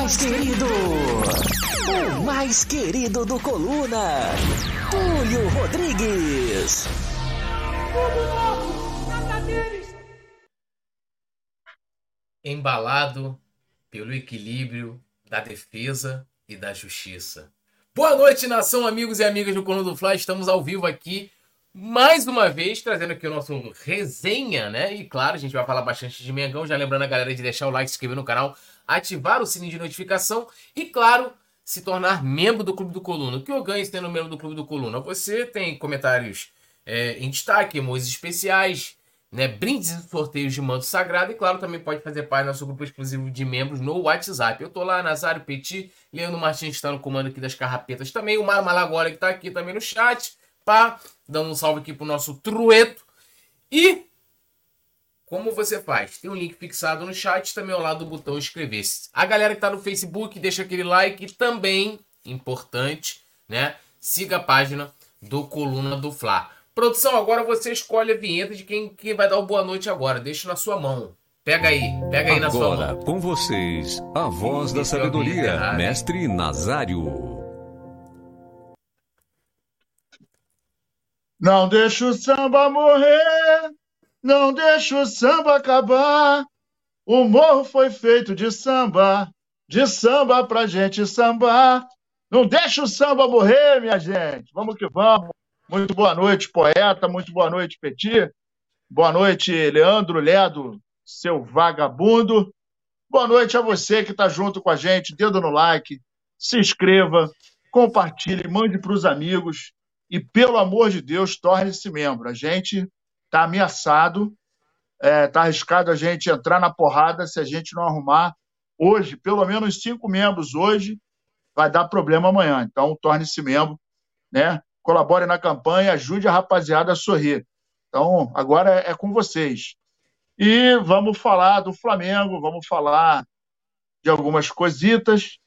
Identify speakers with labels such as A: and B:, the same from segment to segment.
A: mais querido, o mais querido do Coluna, Túlio Rodrigues.
B: Embalado pelo equilíbrio da defesa e da justiça. Boa noite, nação, amigos e amigas do Coluna do Fly. Estamos ao vivo aqui mais uma vez trazendo aqui o nosso resenha, né? E claro, a gente vai falar bastante de Mengão, já lembrando a galera de deixar o like, se inscrever no canal, ativar o sininho de notificação e, claro, se tornar membro do Clube do Coluna. O que eu ganho sendo membro do Clube do Coluna? Você tem comentários é, em destaque, emojis especiais, né, brindes e sorteios de manto sagrado e, claro, também pode fazer parte do nosso grupo exclusivo de membros no WhatsApp. Eu tô lá, Nazário Petit, Leandro Martins está no comando aqui das carrapetas também, o Mário Malagora que está aqui também no chat, pá, dando um salve aqui pro nosso trueto. E como você faz? Tem um link fixado no chat, também ao lado do botão inscrever-se. A galera que tá no Facebook, deixa aquele like e também, importante, né? Siga a página do Coluna do Fla. Produção, agora você escolhe a vinheta de quem, quem vai dar o boa noite agora. Deixa na sua mão. Pega aí, pega aí na sua mão.
C: Agora, com vocês, a voz da sabedoria, mestre Nazário.
D: Não deixa o samba morrer, não deixa o samba acabar. O morro foi feito de samba, de samba pra gente sambar. Não deixa o samba morrer, minha gente. Vamos que vamos. Muito boa noite, poeta. Muito boa noite, Petit. Boa noite, Leandro Ledo, seu vagabundo. Boa noite a você que está junto com a gente. Dedo no like, se inscreva, compartilhe, mande para os amigos. E, pelo amor de Deus, torne-se membro. A gente está ameaçado, está é, tá arriscado a gente entrar na porrada se a gente não arrumar hoje, pelo menos cinco membros hoje, vai dar problema amanhã. Então, torne-se membro, né? colabore na campanha, ajude a rapaziada a sorrir. Então, agora é com vocês. E vamos falar do Flamengo, vamos falar de algumas cositas,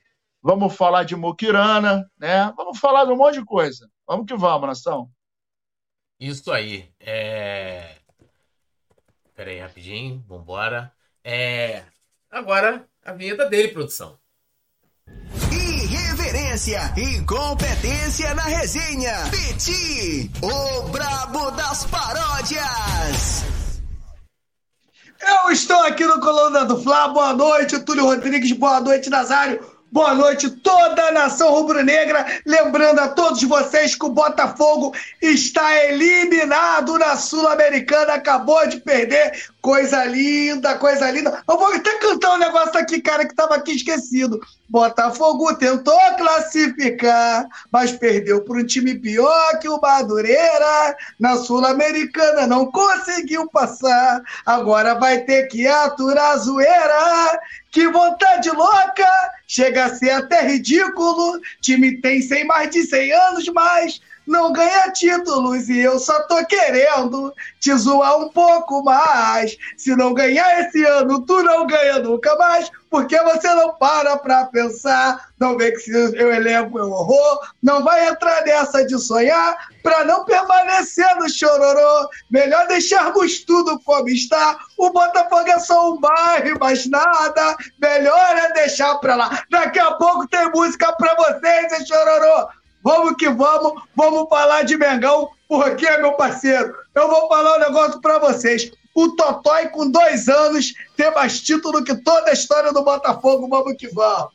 D: vamos falar de Mukirana, né? Vamos falar de um monte de coisa. Vamos que vamos, nação.
B: Isso aí. É... Pera aí, rapidinho. Vambora. É... Agora, a vinheta dele, produção.
A: Irreverência e competência na resenha. Peti, o brabo das paródias.
E: Eu estou aqui no Coluna do Fla. Boa noite, Túlio Rodrigues. Boa noite, Nazário. Boa noite, toda a nação rubro-negra. Lembrando a todos vocês que o Botafogo está eliminado na Sul-Americana, acabou de perder. Coisa linda, coisa linda. Eu vou até cantar um negócio aqui, cara, que estava aqui esquecido. Botafogo tentou classificar, mas perdeu para um time pior que o Madureira. Na Sul-Americana não conseguiu passar. Agora vai ter que aturar a zoeira. Que vontade louca! Chega a ser até ridículo. Time tem 100, mais de 100 anos, mas não ganha títulos e eu só tô querendo te zoar um pouco mais. Se não ganhar esse ano, tu não ganha nunca mais, porque você não para pra pensar, não vê que se eu elevo um horror, não vai entrar nessa de sonhar pra não permanecer no chororô. Melhor deixarmos tudo como está. O Botafogo é só um bairro, mais nada. Melhor é deixar pra lá. Daqui a pouco tem música pra vocês, chororô. Vamos que vamos, vamos falar de Mengão, porque, meu parceiro, eu vou falar um negócio para vocês. O Totói, com dois anos, tem mais título que toda a história do Botafogo. Vamos que vamos.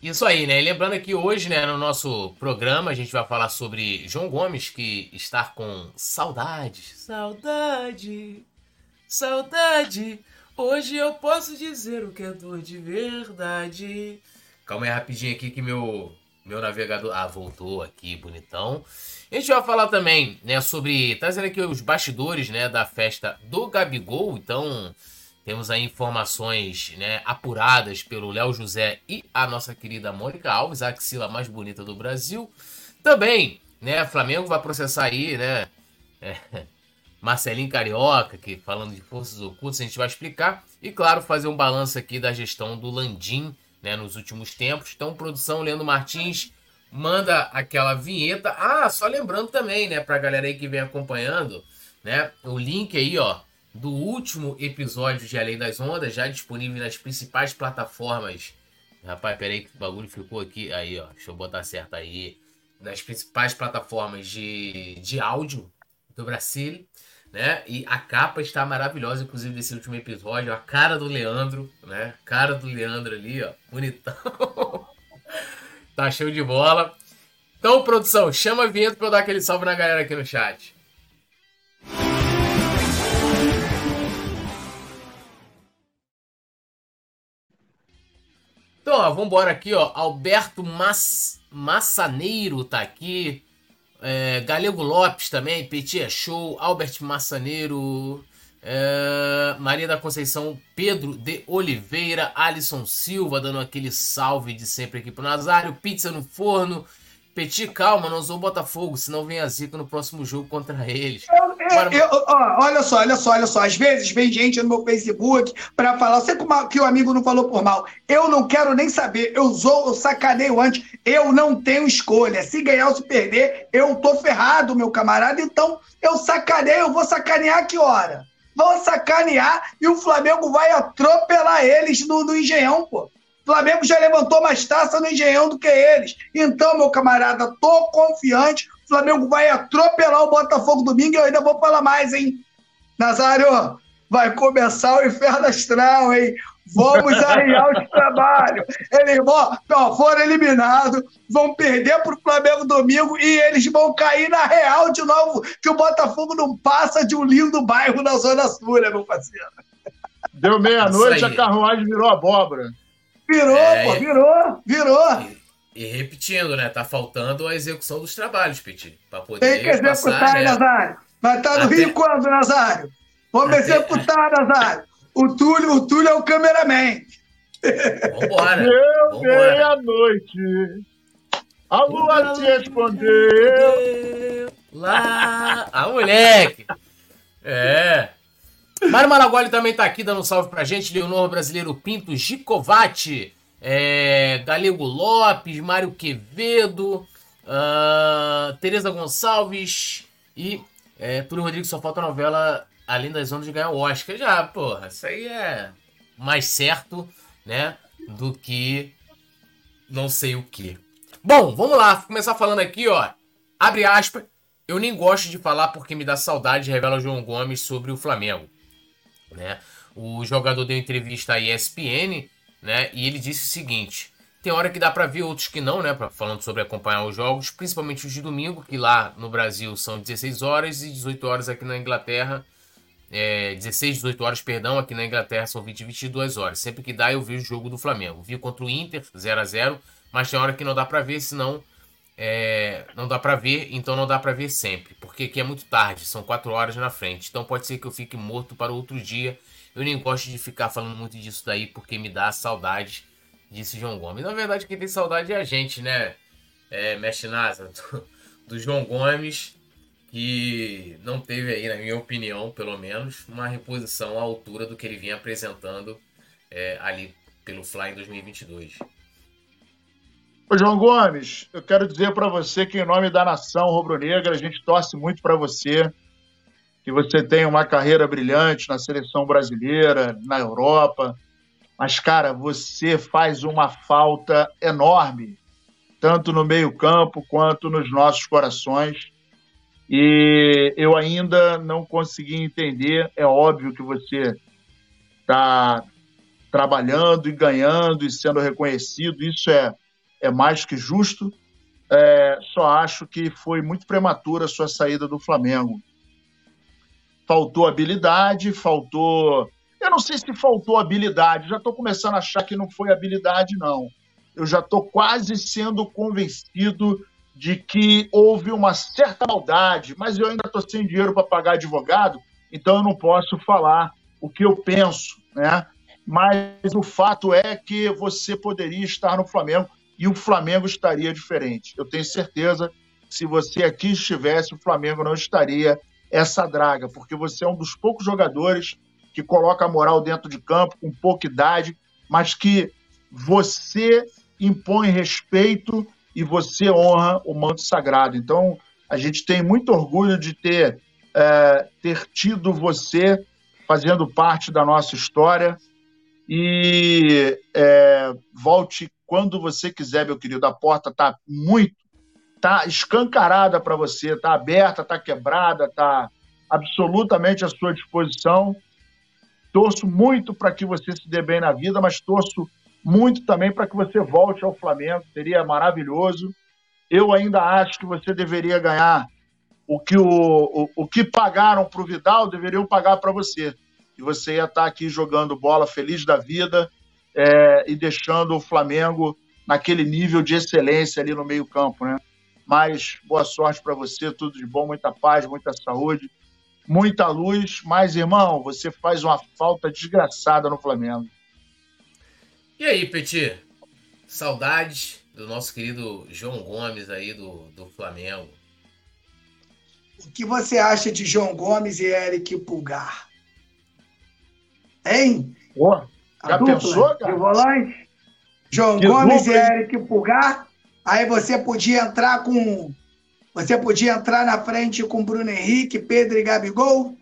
B: Isso aí, né? E lembrando que hoje, né, no nosso programa, a gente vai falar sobre João Gomes, que está com saudades. Saudade, saudade. Hoje eu posso dizer o que é dor de verdade. Calma aí rapidinho aqui que meu meu navegador. Ah, voltou aqui, bonitão. A gente vai falar também, né, sobre. Trazendo aqui os bastidores, né, da festa do Gabigol. Então, temos aí informações, né, apuradas pelo Léo José e a nossa querida Mônica Alves, a axila mais bonita do Brasil. Também, né, Flamengo vai processar aí, né, é, Marcelinho Carioca, que falando de forças ocultas, a gente vai explicar. E, claro, fazer um balanço aqui da gestão do Landim né, nos últimos tempos. Então, produção Leandro Martins manda aquela vinheta. Ah, só lembrando também, né, pra galera aí que vem acompanhando, né, o link aí, ó, do último episódio de Além das Ondas, já disponível nas principais plataformas. Rapaz, peraí que o bagulho ficou aqui. Aí, ó. Deixa eu botar certo aí. Nas principais plataformas de, de áudio do Brasil. Né? E a capa está maravilhosa, inclusive, desse último episódio. A cara do Leandro, né? Cara do Leandro ali, ó. Bonitão. tá show de bola. Então, produção, chama a vinheta pra eu dar aquele salve na galera aqui no chat. Então, ó, vambora aqui, ó. Alberto Mass... Massaneiro tá aqui. É, Galego Lopes também, Petit é show. Albert Massaneiro. É, Maria da Conceição, Pedro de Oliveira, Alisson Silva dando aquele salve de sempre aqui pro Nazário. Pizza no forno. Petit, calma, não usou o Botafogo, senão vem a zica no próximo jogo contra eles.
E: Eu, eu, ó, olha só, olha só, olha só. Às vezes vem gente no meu Facebook para falar, sei que o amigo não falou por mal. Eu não quero nem saber. Eu sou, eu sacaneio antes. Eu não tenho escolha. Se ganhar ou se perder, eu tô ferrado, meu camarada. Então, eu sacaneio, eu vou sacanear que hora? Vou sacanear e o Flamengo vai atropelar eles no, no Engenhão, pô. Flamengo já levantou mais taça no Engenhão do que eles. Então, meu camarada, tô confiante. O Flamengo vai atropelar o Botafogo domingo e eu ainda vou falar mais, hein? Nazário, vai começar o inferno astral, hein? Vamos arriar os trabalhos. Eles vão, ó, foram eliminados, vão perder para o Flamengo domingo e eles vão cair na real de novo, que o Botafogo não passa de um lindo bairro na Zona Sul, né, meu parceiro?
D: Deu meia-noite, a carruagem virou abóbora.
E: Virou, é, pô, virou, virou.
B: E, repetindo, né? Tá faltando a execução dos trabalhos, Petit. Pra poder
E: Tem que executar, né? Nazário. Vai estar tá no Até... Rio quando, Nazário? Vamos Até... executar, Nazário. O Túlio, o Túlio é o cameraman.
B: Vambora.
D: Deu meia-noite. A lua te respondeu.
B: Lá. Ah, moleque. É. Mário Malagoli também tá aqui dando um salve pra gente. Leonor Brasileiro Pinto, Gicovati, é, Galego Lopes, Mário Quevedo, uh, Tereza Gonçalves e é, Túlio Rodrigues. Só falta a novela Além das Ondas de ganhar o Oscar. Já, porra, isso aí é mais certo, né? Do que não sei o que. Bom, vamos lá. Vou começar falando aqui, ó. Abre aspas. Eu nem gosto de falar porque me dá saudade, revela João Gomes sobre o Flamengo. Né? O jogador deu entrevista à ESPN né? e ele disse o seguinte: tem hora que dá para ver, outros que não, né? Falando sobre acompanhar os jogos, principalmente os de domingo, que lá no Brasil são 16 horas e 18 horas aqui na Inglaterra. É, 16, 18 horas, perdão, aqui na Inglaterra são 20 e 22 horas. Sempre que dá, eu vejo o jogo do Flamengo. Vi contra o Inter, 0 a 0 mas tem hora que não dá para ver, senão é, não dá para ver, então não dá para ver sempre, porque aqui é muito tarde, são 4 horas na frente, então pode ser que eu fique morto para outro dia. Eu nem gosto de ficar falando muito disso daí, porque me dá saudade, disse João Gomes. Na verdade, quem tem saudade é a gente, né, é, Mestre Nasa, do, do João Gomes, que não teve aí, na minha opinião, pelo menos, uma reposição à altura do que ele vinha apresentando é, ali pelo Fly em 2022.
D: Ô, João Gomes, eu quero dizer para você que, em nome da nação rubro-negra, a gente torce muito para você, que você tenha uma carreira brilhante na seleção brasileira, na Europa. Mas, cara, você faz uma falta enorme, tanto no meio-campo quanto nos nossos corações. E eu ainda não consegui entender. É óbvio que você está trabalhando e ganhando e sendo reconhecido, isso é é mais que justo. É, só acho que foi muito prematura a sua saída do Flamengo. Faltou habilidade, faltou. Eu não sei se faltou habilidade, já estou começando a achar que não foi habilidade, não. Eu já estou quase sendo convencido de que houve uma certa maldade, mas eu ainda estou sem dinheiro para pagar advogado, então eu não posso falar o que eu penso, né? Mas o fato é que você poderia estar no Flamengo e o Flamengo estaria diferente. Eu tenho certeza que se você aqui estivesse, o Flamengo não estaria essa draga, porque você é um dos poucos jogadores que coloca a moral dentro de campo, com pouca idade, mas que você impõe respeito e você honra o manto sagrado. Então, a gente tem muito orgulho de ter, é, ter tido você fazendo parte da nossa história. E é, volte quando você quiser, meu querido. A porta está muito, está escancarada para você, está aberta, está quebrada, está absolutamente à sua disposição. Torço muito para que você se dê bem na vida, mas torço muito também para que você volte ao Flamengo. Seria maravilhoso. Eu ainda acho que você deveria ganhar o que, o, o, o que pagaram para o Vidal, deveriam pagar para você e você ia estar aqui jogando bola feliz da vida é, e deixando o Flamengo naquele nível de excelência ali no meio-campo, né? Mas boa sorte para você, tudo de bom, muita paz, muita saúde, muita luz. Mas, irmão, você faz uma falta desgraçada no Flamengo.
B: E aí, Petit? Saudades do nosso querido João Gomes aí do, do Flamengo.
E: O que você acha de João Gomes e Eric Pulgar? Hein?
D: Pô, já
E: dupla
D: pensou, cara?
E: De volante? João
D: Que
E: Gomes
D: dupla,
E: e? Eric Pulgar. Aí você podia entrar com. Você podia entrar na frente com Bruno Henrique, Pedro e Gabigol.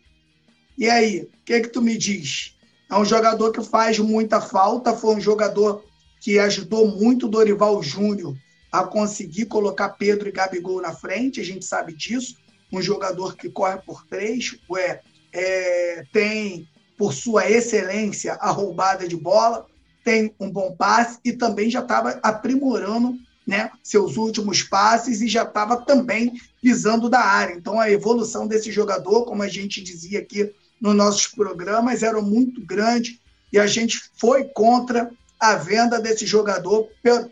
E: E aí, o que, que tu me diz? É um jogador que faz muita falta, foi um jogador que ajudou muito o Dorival Júnior a conseguir colocar Pedro e Gabigol na frente, a gente sabe disso. Um jogador que corre por três, ué, é, tem por sua excelência a roubada de bola, tem um bom passe e também já estava aprimorando né, seus últimos passes e já estava também pisando da área. Então a evolução desse jogador, como a gente dizia aqui nos nossos programas, era muito grande e a gente foi contra a venda desse jogador, pelo,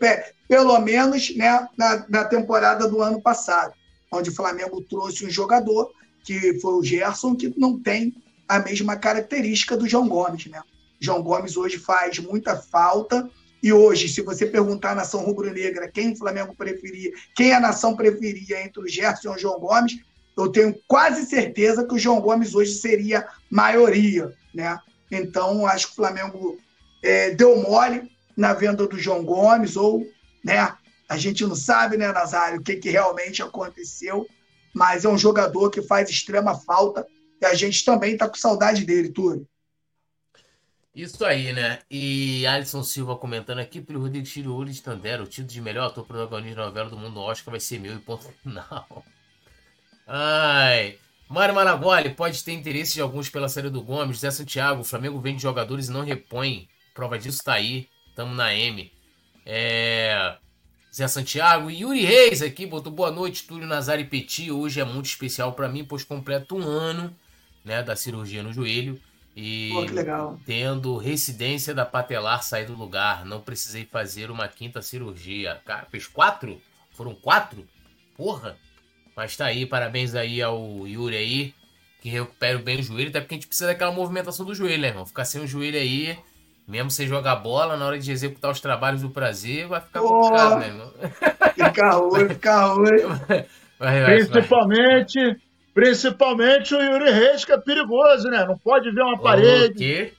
E: pelo menos né, na, na temporada do ano passado, onde o Flamengo trouxe um jogador que foi o Gerson, que não tem a mesma característica do João Gomes, né? João Gomes hoje faz muita falta e hoje, se você perguntar à nação rubro-negra quem o Flamengo preferia, quem a nação preferia entre o Gerson e o João Gomes, eu tenho quase certeza que o João Gomes hoje seria maioria, né? Então, acho que o Flamengo é, deu mole na venda do João Gomes ou, né? A gente não sabe, né, Nazário, o que, que realmente aconteceu, mas é um jogador que faz extrema falta e a gente também está com saudade dele, Túlio.
B: Isso aí, né? E Alisson Silva comentando aqui pelo Rodrigo Chiriúri de Tandera, o título de melhor ator protagonista da novela do mundo Oscar vai ser meu e ponto final. Ai. Mário Maragoli, pode ter interesse de alguns pela série do Gomes. Zé Santiago, o Flamengo vende jogadores e não repõe. Prova disso tá aí. Tamo na M. É... Zé Santiago e Yuri Reis aqui botou boa noite, Túlio Nazar e Petit. Hoje é muito especial para mim, pois completo um ano né, da cirurgia no joelho. E
E: Pô, que legal.
B: tendo residência da patelar sair do lugar. Não precisei fazer uma quinta cirurgia. Cara, fez quatro? Foram quatro? Porra! Mas tá aí, parabéns aí ao Yuri aí, que recupera bem o joelho, até porque a gente precisa daquela movimentação do joelho, né, irmão? Ficar sem o joelho aí, mesmo sem jogar bola, na hora de executar os trabalhos do prazer, vai ficar
E: Porra.
B: complicado, né, irmão?
E: Fica ruim, fica ruim.
D: Principalmente, principalmente o Yuri Reis, que é perigoso, né? Não pode ver uma
B: O
D: parede.
B: quê?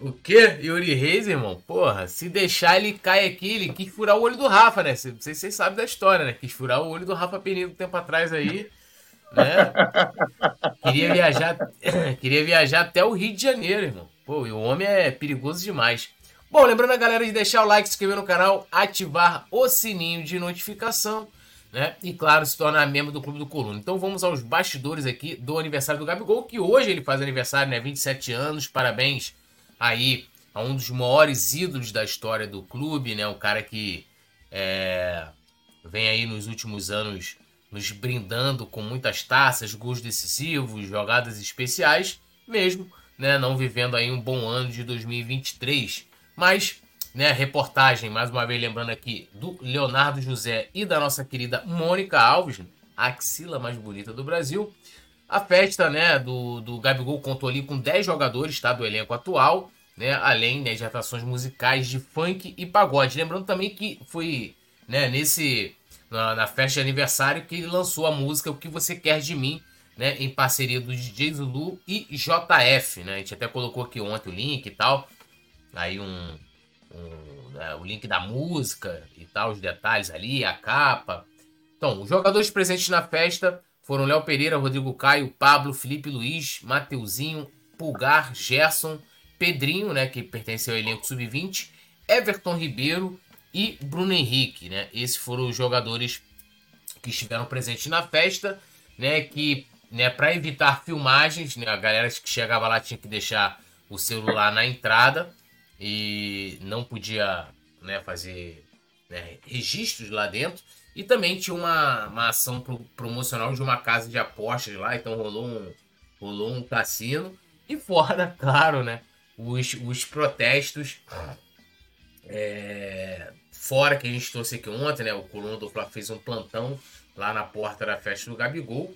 B: O quê? Yuri Reis, irmão? Porra, se deixar ele cai aqui, ele quis furar o olho do Rafa, né? Não sei se vocês sabem da história, né? Quis furar o olho do Rafa Penido um tempo atrás aí, né? Queria viajar, queria viajar até o Rio de Janeiro, irmão. Pô, e o homem é perigoso demais. Bom, lembrando a galera de deixar o like, se inscrever no canal, ativar o sininho de notificação, né? E claro, se tornar membro do Clube do Coluna. Então vamos aos bastidores aqui do aniversário do Gabigol, que hoje ele faz aniversário, né? 27 anos, parabéns aí a um dos maiores ídolos da história do clube, né? Um cara que é, vem aí nos últimos anos nos brindando com muitas taças, gols decisivos, jogadas especiais, mesmo, né? Não vivendo aí um bom ano de 2023. Mas, né? Reportagem, mais uma vez lembrando aqui, do Leonardo José e da nossa querida Mônica Alves, a axila mais bonita do Brasil. A festa, né, do, do Gabigol contou ali com 10 jogadores, tá, do elenco atual, né, além né, de atrações musicais de funk e pagode. Lembrando também que foi, né, nesse na, na festa de aniversário que ele lançou a música O que você quer de mim, né, em parceria do DJ Zulu e JF, né? A gente até colocou aqui ontem o link e tal. Aí um, né, o link da música e tal, os detalhes ali, a capa. Então, os jogadores presentes na festa foram Léo Pereira, Rodrigo Caio, Pablo, Felipe Luiz, Mateuzinho, Pulgar, Gerson, Pedrinho, né, que pertence ao elenco sub-20, Everton Ribeiro e Bruno Henrique, né? Esses foram os jogadores que estiveram presentes na festa, né, que né, para evitar filmagens, né, a galera que chegava lá tinha que deixar o celular na entrada e não podia né, fazer né, registros lá dentro. E também tinha uma, uma ação pro, promocional de uma casa de apostas lá, então rolou um, rolou um cassino. E fora, claro, né, os, os protestos. É, fora que a gente trouxe aqui ontem, né, o Coluna do Fla fez um plantão lá na porta da festa do Gabigol.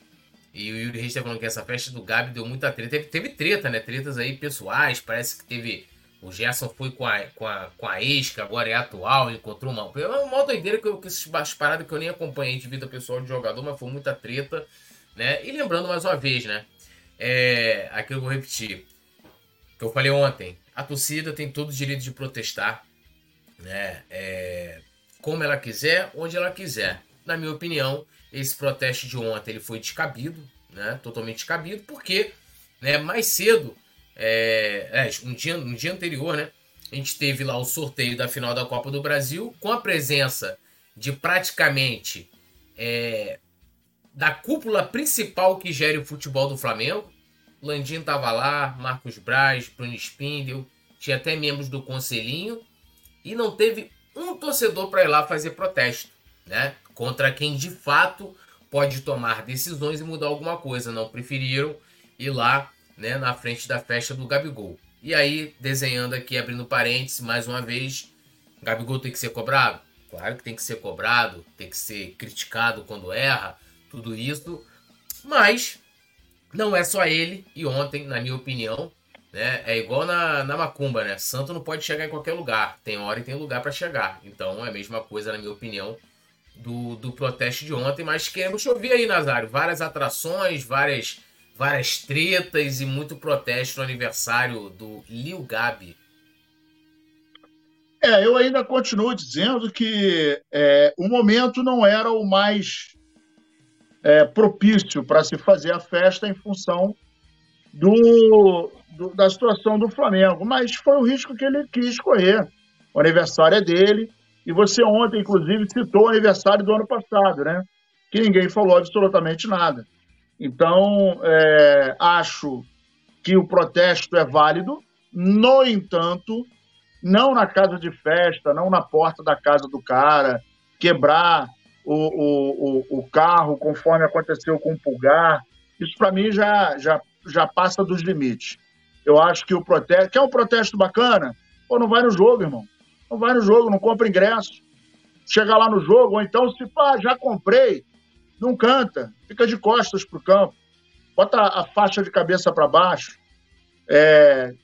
B: E o Yuri Reis tá falando que essa festa do Gabi deu muita treta. Teve, teve treta, né? Tretas aí pessoais. Parece que teve o Gerson foi com a, com a, com a ex, que agora é atual, encontrou uma. É uma doideira que eu que essas paradas que eu nem acompanhei de vida pessoal de jogador, mas foi muita treta, né? E lembrando mais uma vez, né? É, aqui eu vou repetir. Que eu falei ontem. A torcida tem todo o direito de protestar, né? É, como ela quiser, onde ela quiser. Na minha opinião, esse protesto de ontem ele foi descabido, né? Totalmente descabido, porque né, mais cedo é, é, um, dia, um dia anterior, né? A gente teve lá o sorteio da final da Copa do Brasil, com a presença de praticamente é, da cúpula principal que gere o futebol do Flamengo. Landim tava lá, Marcos Braz, Bruno Spindel, tinha até membros do conselhinho e não teve um torcedor para ir lá fazer protesto, né? Contra quem de fato pode tomar decisões e mudar alguma coisa. Não preferiram ir lá né, na frente da festa do Gabigol. E aí, desenhando aqui, abrindo parênteses, mais uma vez, Gabigol tem que ser cobrado? Claro que tem que ser cobrado, tem que ser criticado quando erra, tudo isso. Mas não é só ele, e ontem, na minha opinião, né, é igual na, na macumba, né? Santo não pode chegar em qualquer lugar, tem hora e tem lugar para chegar. Então é a mesma coisa, na minha opinião, do, do protesto de ontem. Mas queremos ouvir aí, Nazário, várias atrações, várias várias tretas e muito protesto no aniversário do Lil Gabi.
D: É, eu ainda continuo dizendo que é, o momento não era o mais é, propício para se fazer a festa em função do, do, da situação do Flamengo, mas foi o risco que ele quis correr. O aniversário é dele, e você ontem, inclusive, citou o aniversário do ano passado, né? Que ninguém falou absolutamente nada. Então, é, acho que o protesto é válido, no entanto, não na casa de festa, não na porta da casa do cara, quebrar o, o, o, carro conforme aconteceu com o Pulgar. Isso, para mim, já, já, já passa dos limites. Eu acho que o protesto. Quer um protesto bacana? Pô, não vai no jogo, irmão. Não vai no jogo, não compra ingresso. Chega lá no jogo, ou então, se pá, já comprei, não canta, fica de costas para o campo, bota a faixa de cabeça para baixo, é,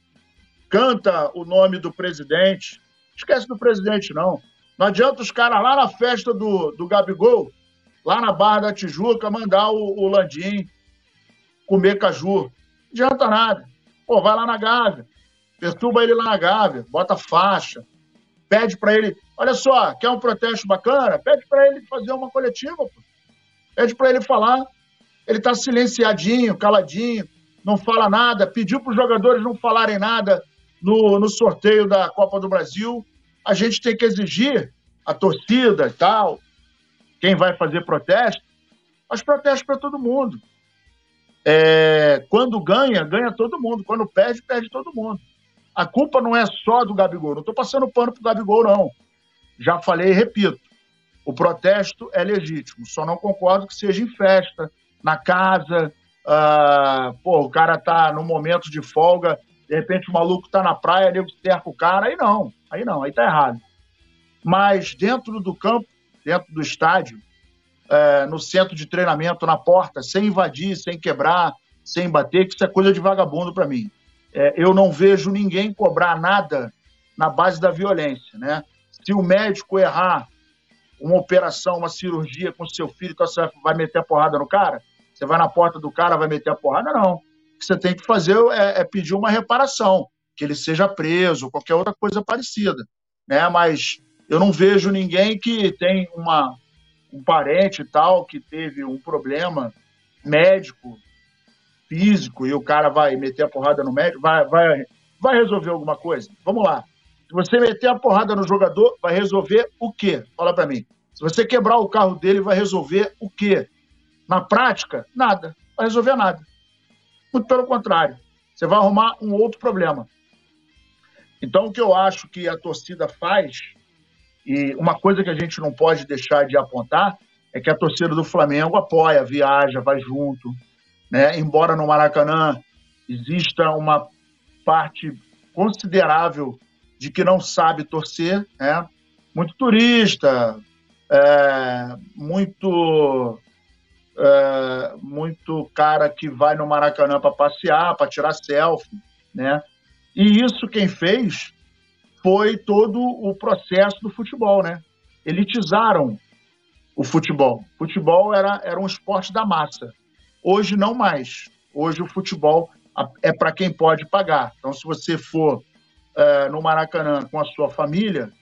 D: canta o nome do presidente. Esquece do presidente, não. Não adianta os caras lá na festa do, do Gabigol, lá na Barra da Tijuca, mandar o, o Landim comer caju. Não adianta nada. Pô, vai lá na Gávea, perturba ele lá na Gávea, bota faixa, pede para ele. Olha só, quer um protesto bacana? Pede para ele fazer uma coletiva, pô. Pede para ele falar. Ele está silenciadinho, caladinho, não fala nada. Pediu para os jogadores não falarem nada no, no sorteio da Copa do Brasil. A gente tem que exigir a torcida e tal, quem vai fazer protesto, mas protesto para todo mundo. É, quando ganha, ganha todo mundo. Quando perde, perde todo mundo. A culpa não é só do Gabigol. Não estou passando pano para o Gabigol, não. Já falei e repito. O protesto é legítimo, só não concordo que seja em festa, na casa. Uh, pô, o cara tá no momento de folga, de repente o maluco tá na praia, nego cerca o cara, aí não, aí não, aí tá errado. Mas dentro do campo, dentro do estádio, uh, no centro de treinamento, na porta, sem invadir, sem quebrar, sem bater, que isso é coisa de vagabundo para mim. É, eu não vejo ninguém cobrar nada na base da violência, né? Se o médico errar uma operação, uma cirurgia com seu filho, então você vai meter a porrada no cara? Você vai na porta do cara, vai meter a porrada? Não. O que você tem que fazer é, é pedir uma reparação, que ele seja preso, qualquer outra coisa parecida. Né? Mas eu não vejo ninguém que tem uma, um parente tal que teve um problema médico físico e o cara vai meter a porrada no médico, vai, vai, vai resolver alguma coisa? Vamos lá. Se você meter a porrada no jogador, vai resolver o quê? Fala para mim. Se você quebrar o carro dele, vai resolver o quê? Na prática, nada. Vai resolver nada. Muito pelo contrário. Você vai arrumar um outro problema. Então, o que eu acho que a torcida faz, e uma coisa que a gente não pode deixar de apontar, é que a torcida do Flamengo apoia, viaja, vai junto. Né? Embora no Maracanã exista uma parte considerável de que não sabe torcer, né? muito turista, é, muito é, muito cara que vai no Maracanã para passear, para tirar selfie, né? E isso quem fez foi todo o processo do futebol, né? Elitizaram o futebol. Futebol era, era um esporte da massa. Hoje não mais. Hoje o futebol é para quem pode pagar. Então, se você for é, no Maracanã com a sua família,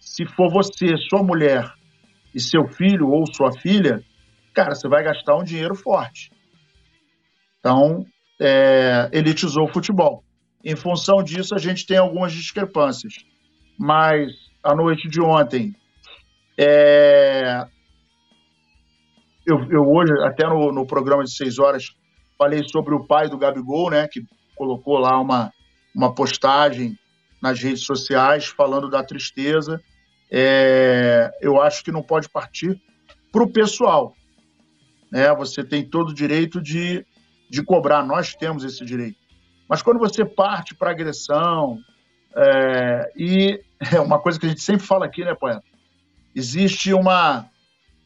D: se for você, sua mulher e seu filho ou sua filha, cara, você vai gastar um dinheiro forte. Então, é, elitizou o futebol. Em função disso, a gente tem algumas discrepâncias. Mas a noite de ontem, é, eu, eu, hoje, até no, no, programa de seis horas, falei sobre o pai do Gabigol, né, que colocou lá uma, uma postagem nas redes sociais falando da tristeza é, eu acho que não pode partir para o pessoal. Né? Você tem todo o direito de, de cobrar, nós temos esse direito. Mas quando você parte para agressão, é, e é uma coisa que a gente sempre fala aqui, né, poeta? Existe uma,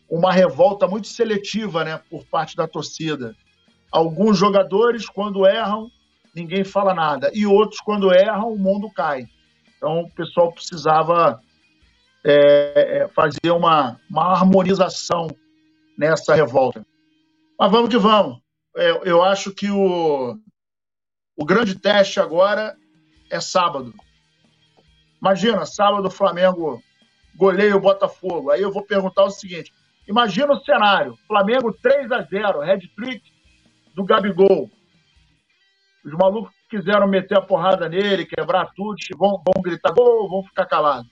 D: uma revolta muito seletiva né, por parte da torcida. Alguns jogadores, quando erram, ninguém fala nada. E outros, quando erram, o mundo cai. Então, o pessoal precisava é, é, fazer uma, uma harmonização nessa revolta. Mas vamos que vamos. Eu, é, eu acho que o, o grande teste agora é sábado. Imagina, sábado o Flamengo goleia o Botafogo. Aí eu vou perguntar o seguinte: imagina o cenário: Flamengo 3 a 0 red trick do Gabigol. Os malucos quiseram meter a porrada nele, quebrar tudo, vão, vão gritar gol, vão ficar calados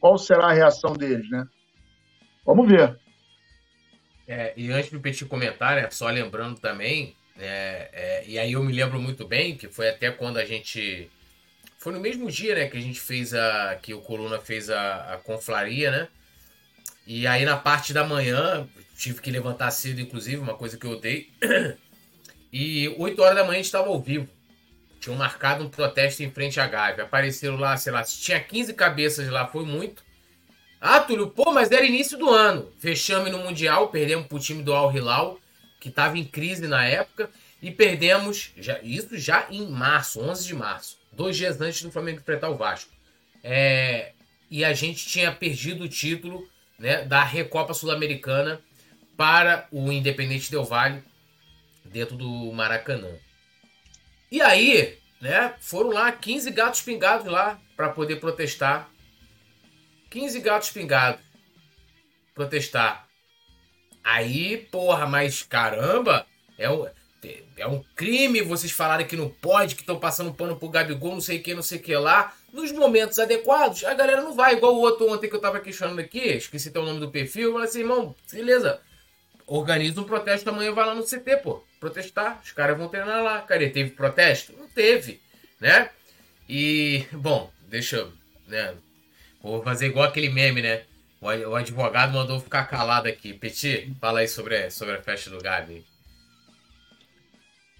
D: qual será a reação deles, né? Vamos ver.
B: É, e antes do Petit comentar, né, só lembrando também, é, é, e aí eu me lembro muito bem que foi até quando a gente. Foi no mesmo dia né, que a gente fez a. que o Coluna fez a, a conflaria, né? E aí na parte da manhã, tive que levantar cedo, inclusive, uma coisa que eu odeio. E 8 horas da manhã a gente estava ao vivo tinham marcado um protesto em frente à Gávea. Apareceram lá, sei lá, tinha 15 cabeças lá, foi muito. Ah, Túlio, pô, mas era início do ano. Fechamos no Mundial, perdemos pro time do Al Hilal, que estava em crise na época, e perdemos, já, isso já em março, 11 de março, dois dias antes do Flamengo enfrentar o Vasco. É, e a gente tinha perdido o título né, da Recopa Sul-Americana para o Independente Del Valle, dentro do Maracanã. E aí, né, foram lá 15 gatos pingados lá para poder protestar. 15 gatos pingados protestar. Aí, porra, mas caramba, é um, é um crime vocês falarem que não pode, que estão passando pano pro Gabigol, não sei o que, não sei o que lá. Nos momentos adequados, a galera não vai. Igual o outro ontem que eu tava questionando aqui, esqueci até o nome do perfil, falei assim, irmão, beleza, organiza um protesto amanhã, vai lá no CT, pô protestar. Os caras vão treinar lá. Cara, teve protesto? Não teve, né? E, bom, deixa eu, né? Vou fazer igual aquele meme, né? O advogado mandou ficar calado aqui. Petit, fala aí sobre, sobre a festa do Gabi.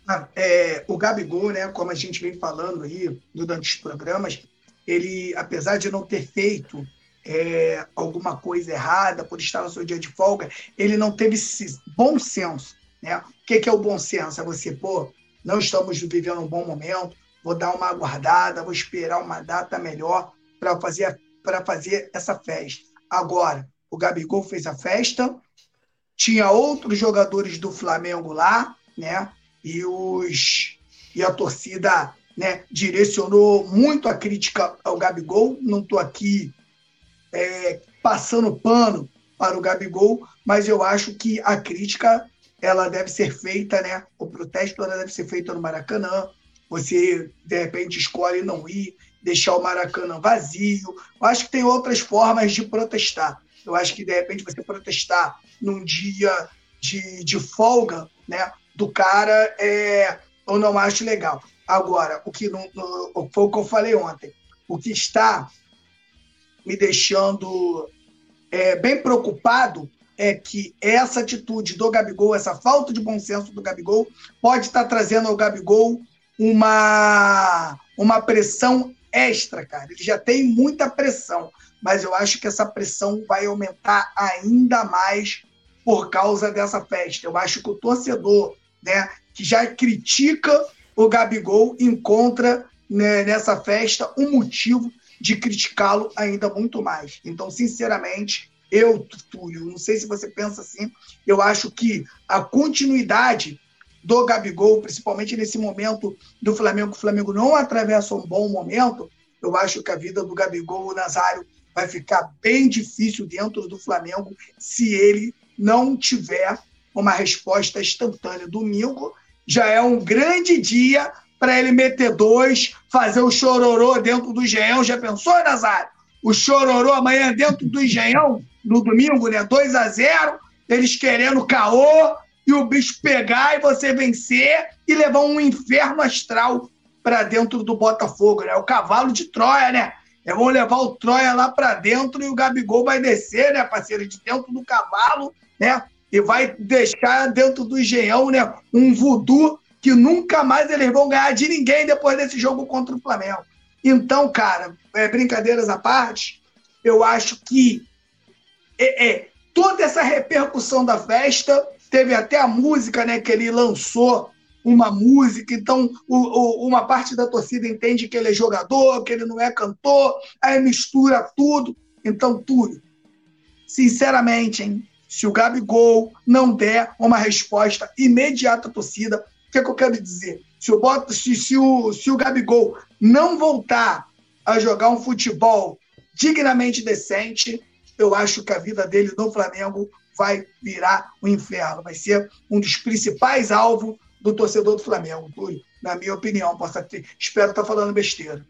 E: Ah, é, o Gabigol, né, como a gente vem falando aí durante os programas, ele, apesar de não ter feito é, alguma coisa errada por estar no seu dia de folga, ele não teve bom senso né? O que é o bom senso? É você, pô, não estamos vivendo um bom momento, vou dar uma aguardada, vou esperar uma data melhor para fazer, fazer essa festa. Agora, o Gabigol fez a festa, tinha outros jogadores do Flamengo lá, né? E, os, e a torcida né, direcionou muito a crítica ao Gabigol. Não estou aqui é, passando pano para o Gabigol, mas eu acho que a crítica ela deve ser feita, né? O protesto ela deve ser feito no Maracanã. Você, de repente, escolhe não ir, deixar o Maracanã vazio. Eu acho que tem outras formas de protestar. Eu acho que, de repente, você protestar num dia de, de folga né, do cara, é, eu não acho legal. Agora, o que não, foi o que eu falei ontem. O que está me deixando é, bem preocupado é que essa atitude do Gabigol, essa falta de bom senso do Gabigol, pode estar trazendo ao Gabigol uma, uma pressão extra, cara. Ele já tem muita pressão, mas eu acho que essa pressão vai aumentar ainda mais por causa dessa festa. Eu acho que o torcedor, né, que já critica o Gabigol, encontra né, nessa festa um motivo de criticá-lo ainda muito mais. Então, sinceramente, eu, Túlio, não sei se você pensa assim, eu acho que a continuidade do Gabigol, principalmente nesse momento do Flamengo, o Flamengo não atravessa um bom momento, eu acho que a vida do Gabigol, o Nazário, vai ficar bem difícil dentro do Flamengo se ele não tiver uma resposta instantânea. Domingo já é um grande dia para ele meter dois, fazer o chororô dentro do Engenhão. Já pensou, Nazário? O chororô amanhã dentro do Engenhão, no domingo, né? 2 a 0 eles querendo caô e o bicho pegar e você vencer e levar um inferno astral para dentro do Botafogo, né? O cavalo de Troia, né? É, vão levar o Troia lá para dentro e o Gabigol vai descer, né, parceiro, de dentro do cavalo, né? E vai deixar dentro do engenhão, né, um voodoo que nunca mais eles vão ganhar de ninguém depois desse jogo contra o Flamengo. Então, cara, é, brincadeiras à parte, eu acho que é, é, toda essa repercussão da festa, teve até a música né, que ele lançou uma música, então o, o, uma parte da torcida entende que ele é jogador, que ele não é cantor, aí mistura tudo. Então, tudo. Sinceramente, hein, se o Gabigol não der uma resposta imediata à torcida, o que, é que eu quero dizer? Se o, se, se, o, se o Gabigol não voltar a jogar um futebol dignamente decente, eu acho que a vida dele no Flamengo vai virar um inferno. Vai ser um dos principais alvos do torcedor do Flamengo, Túlio, na minha opinião. Posso ter, espero estar falando besteira.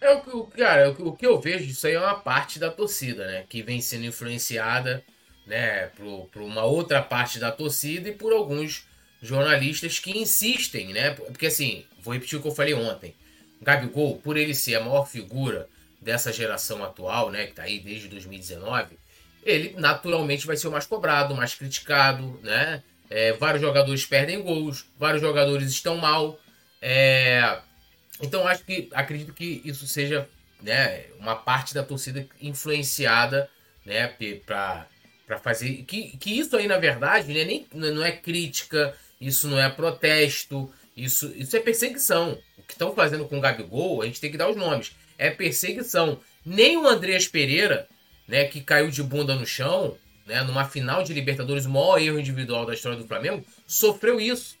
B: É o que, cara, o que eu vejo disso aí é uma parte da torcida, né? Que vem sendo influenciada, né, por, por uma outra parte da torcida e por alguns jornalistas que insistem, né? Porque assim, vou repetir o que eu falei ontem. Gabigol, por ele ser a maior figura dessa geração atual, né, que tá aí desde 2019, ele naturalmente vai ser o mais cobrado, mais criticado, né? É, vários jogadores perdem gols, vários jogadores estão mal. É, então acho que acredito que isso seja né, uma parte da torcida influenciada né, para fazer. Que, que isso aí, na verdade, né, nem, não é crítica, isso não é protesto, isso, isso é perseguição. O que estão fazendo com o Gabigol, a gente tem que dar os nomes. É perseguição. Nem o Andreas Pereira, né, que caiu de bunda no chão, né, numa final de Libertadores, o maior erro individual da história do Flamengo, sofreu isso.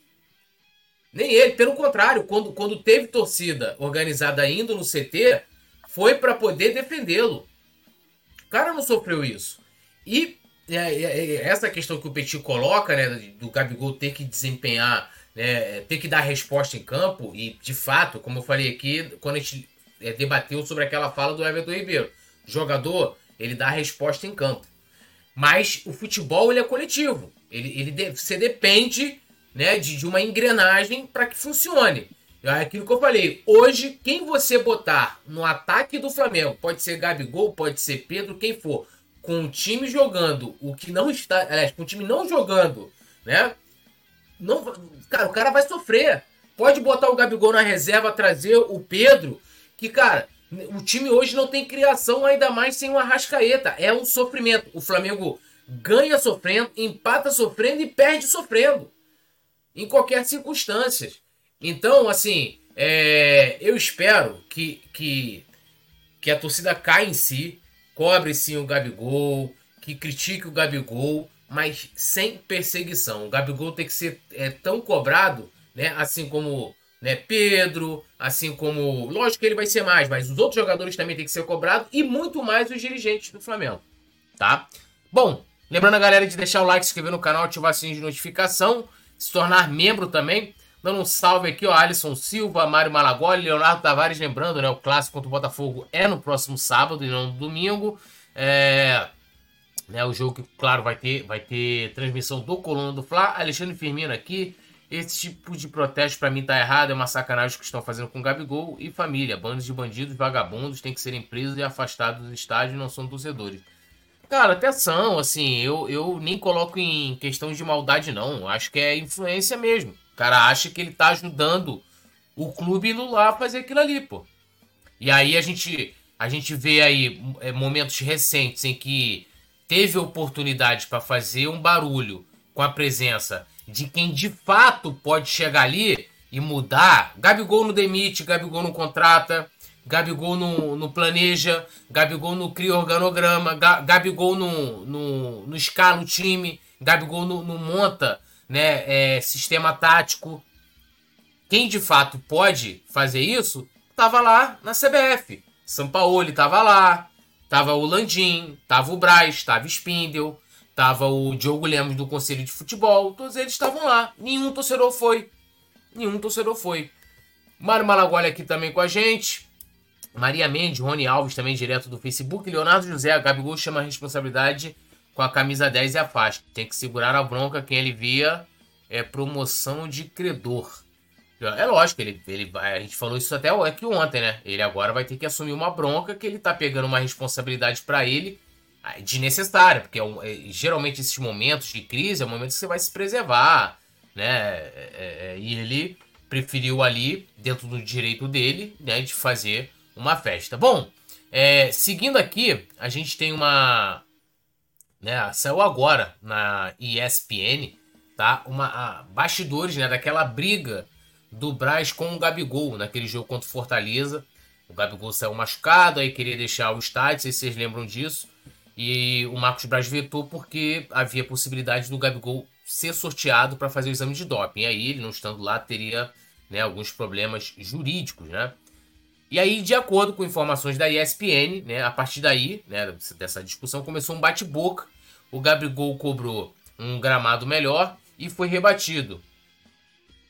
B: Nem ele, pelo contrário, quando, quando teve torcida organizada indo no CT, foi para poder defendê-lo. O cara não sofreu isso. E é, é, é, essa questão que o Petit coloca, né, do Gabigol ter que desempenhar, né, ter que dar resposta em campo, e de fato, como eu falei aqui, quando a gente é, debateu sobre aquela fala do Everton Ribeiro, jogador, ele dá a resposta em campo. Mas o futebol ele é coletivo. Ele, ele de, você depende né, de, de uma engrenagem para que funcione. É aquilo que eu falei. Hoje, quem você botar no ataque do Flamengo, pode ser Gabigol, pode ser Pedro, quem for, com o time jogando o que não está. Aliás, com o time não jogando, né? Não, cara, o cara vai sofrer. Pode botar o Gabigol na reserva, trazer o Pedro, que, cara, o time hoje não tem criação, ainda mais sem o Arrascaeta. É um sofrimento. O Flamengo ganha sofrendo, empata sofrendo e perde sofrendo. Em qualquer circunstância. Então, assim, é, eu espero que, que, que a torcida caia em si, cobre sim o Gabigol, que critique o Gabigol, mas sem perseguição. O Gabigol tem que ser é, tão cobrado, né, assim como né? Pedro, assim como. Lógico que ele vai ser mais, mas os outros jogadores também têm que ser cobrados e muito mais os dirigentes do Flamengo. Tá? Bom, Lembrando a galera de deixar o like, se inscrever no canal, ativar o sininho de notificação, se tornar membro também. Dando um salve aqui, ó, Alisson Silva, Mário Malagoli, Leonardo Tavares, lembrando, né, o clássico contra o Botafogo é no próximo sábado e não no domingo. É, né, o jogo que, claro, vai ter, vai ter transmissão do Coluna do Fla. Alexandre Firmino aqui. Esse tipo de protesto para mim tá errado, é uma sacanagem que estão fazendo com Gabigol e família. Bandos de bandidos, vagabundos têm que serem presos e afastados do estádio, não são torcedores. Cara, até são, assim, eu, eu nem coloco em questão de maldade, não. Acho que é influência mesmo. O cara acha que ele tá ajudando o clube lá a fazer aquilo ali, pô. E aí a gente, a gente vê aí é, momentos recentes em que teve oportunidade para fazer um barulho com a presença de quem de fato pode chegar ali e mudar. Gabigol não demite, Gabigol não contrata, Gabigol não, não planeja, Gabigol não cria organograma, Gabigol não, não, não escala o time, Gabigol não, não monta né, é, sistema tático. Quem de fato pode fazer isso, tava lá na CBF. São Paulo estava lá, tava o Landim, tava o Braz, tava Spindle, Tava o Diogo Lemos do Conselho de Futebol, todos eles estavam lá. Nenhum torcedor foi. Nenhum torcedor foi. Mário Malagoli aqui também com a gente. Maria Mendes, Rony Alves também direto do Facebook. Leonardo José, a Gabigol chama a responsabilidade com a camisa 10 e a faixa. Tem que segurar a bronca quem ele via é promoção de credor. É lógico, ele, ele, a gente falou isso até aqui ontem, né? Ele agora vai ter que assumir uma bronca que ele tá pegando uma responsabilidade para ele desnecessária, porque é, um, é, geralmente esses momentos de crise é o momento que você vai se preservar, né? É, é, é, e ele preferiu ali, dentro do direito dele, né, de fazer uma festa. Bom, seguindo aqui, a gente tem uma, né, saiu agora na ESPN, tá? Uma a, bastidores, né, daquela briga do Braz com o Gabigol naquele jogo contra o Fortaleza. O Gabigol saiu machucado, aí queria deixar o estádio, se vocês lembram disso. E o Marcos Braz vetou porque havia possibilidade do Gabigol ser sorteado para fazer o exame de doping. E aí, ele não estando lá, teria né, alguns problemas jurídicos, né? E aí, de acordo com informações da ESPN, né, a partir daí, né, dessa discussão, começou um bate-boca. O Gabigol cobrou um gramado melhor e foi rebatido.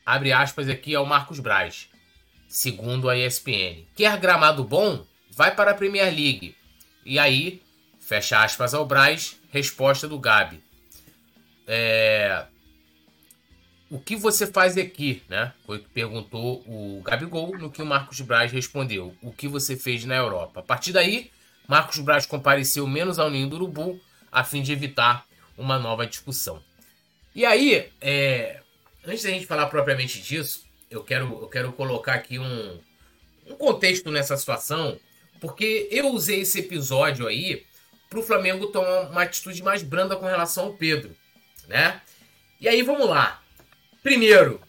B: Abre aspas aqui ao Marcos Braz, segundo a ESPN. Quer gramado bom? Vai para a Premier League. E aí, Fecha aspas ao Braz, resposta do Gabi. É... O que você faz aqui, né? Foi o que perguntou o Gabigol, no que o Marcos Braz respondeu. O que você fez na Europa? A partir daí, Marcos Braz compareceu menos ao ninho do urubu, a fim de evitar uma nova discussão. E aí, é... antes da gente falar propriamente disso, eu quero, eu quero colocar aqui um, um contexto nessa situação, porque eu usei esse episódio aí para o Flamengo tomar uma atitude mais branda com relação ao Pedro, né? E aí vamos lá. Primeiro,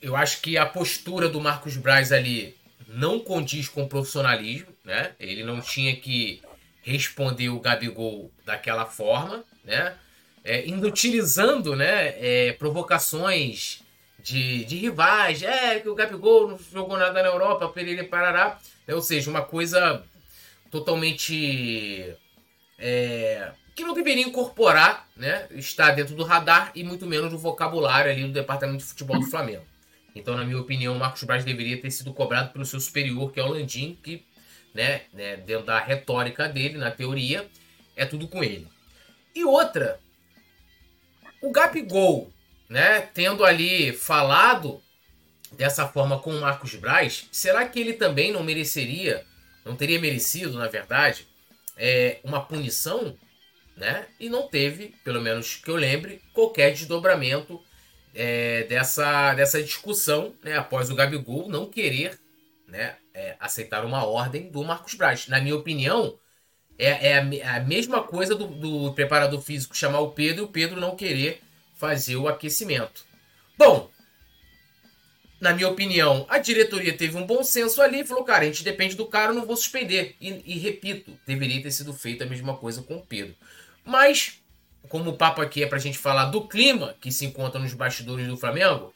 B: eu acho que a postura do Marcos Braz ali não condiz com o profissionalismo, né? Ele não tinha que responder o Gabigol daquela forma, né? É, inutilizando, né? É, provocações de, de rivais, é que o Gabigol não jogou nada na Europa, Pereira parará, né? ou seja, uma coisa totalmente é, que não deveria incorporar, né, estar dentro do radar e muito menos do vocabulário ali do departamento de futebol do Flamengo. Então, na minha opinião, o Marcos Braz deveria ter sido cobrado pelo seu superior, que é o Landim, que, né, né, dentro da retórica dele, na teoria, é tudo com ele. E outra, o Gabigol, né, tendo ali falado dessa forma com o Marcos Braz, será que ele também não mereceria, não teria merecido, na verdade, é, uma punição, né? E não teve, pelo menos que eu lembre, qualquer desdobramento é, dessa, dessa discussão, né? Após o Gabigol não querer né, é, aceitar uma ordem do Marcos Braz. Na minha opinião, é, é a, a, mesma coisa do, do, preparador físico chamar o Pedro e o Pedro não querer fazer o aquecimento. Bom, na minha opinião, a diretoria teve um bom senso ali e falou: cara, a gente depende do cara, não vou suspender. E, e, repito, deveria ter sido feita a mesma coisa com o Pedro. Mas, como o papo aqui é pra gente falar do clima que se encontra nos bastidores do Flamengo,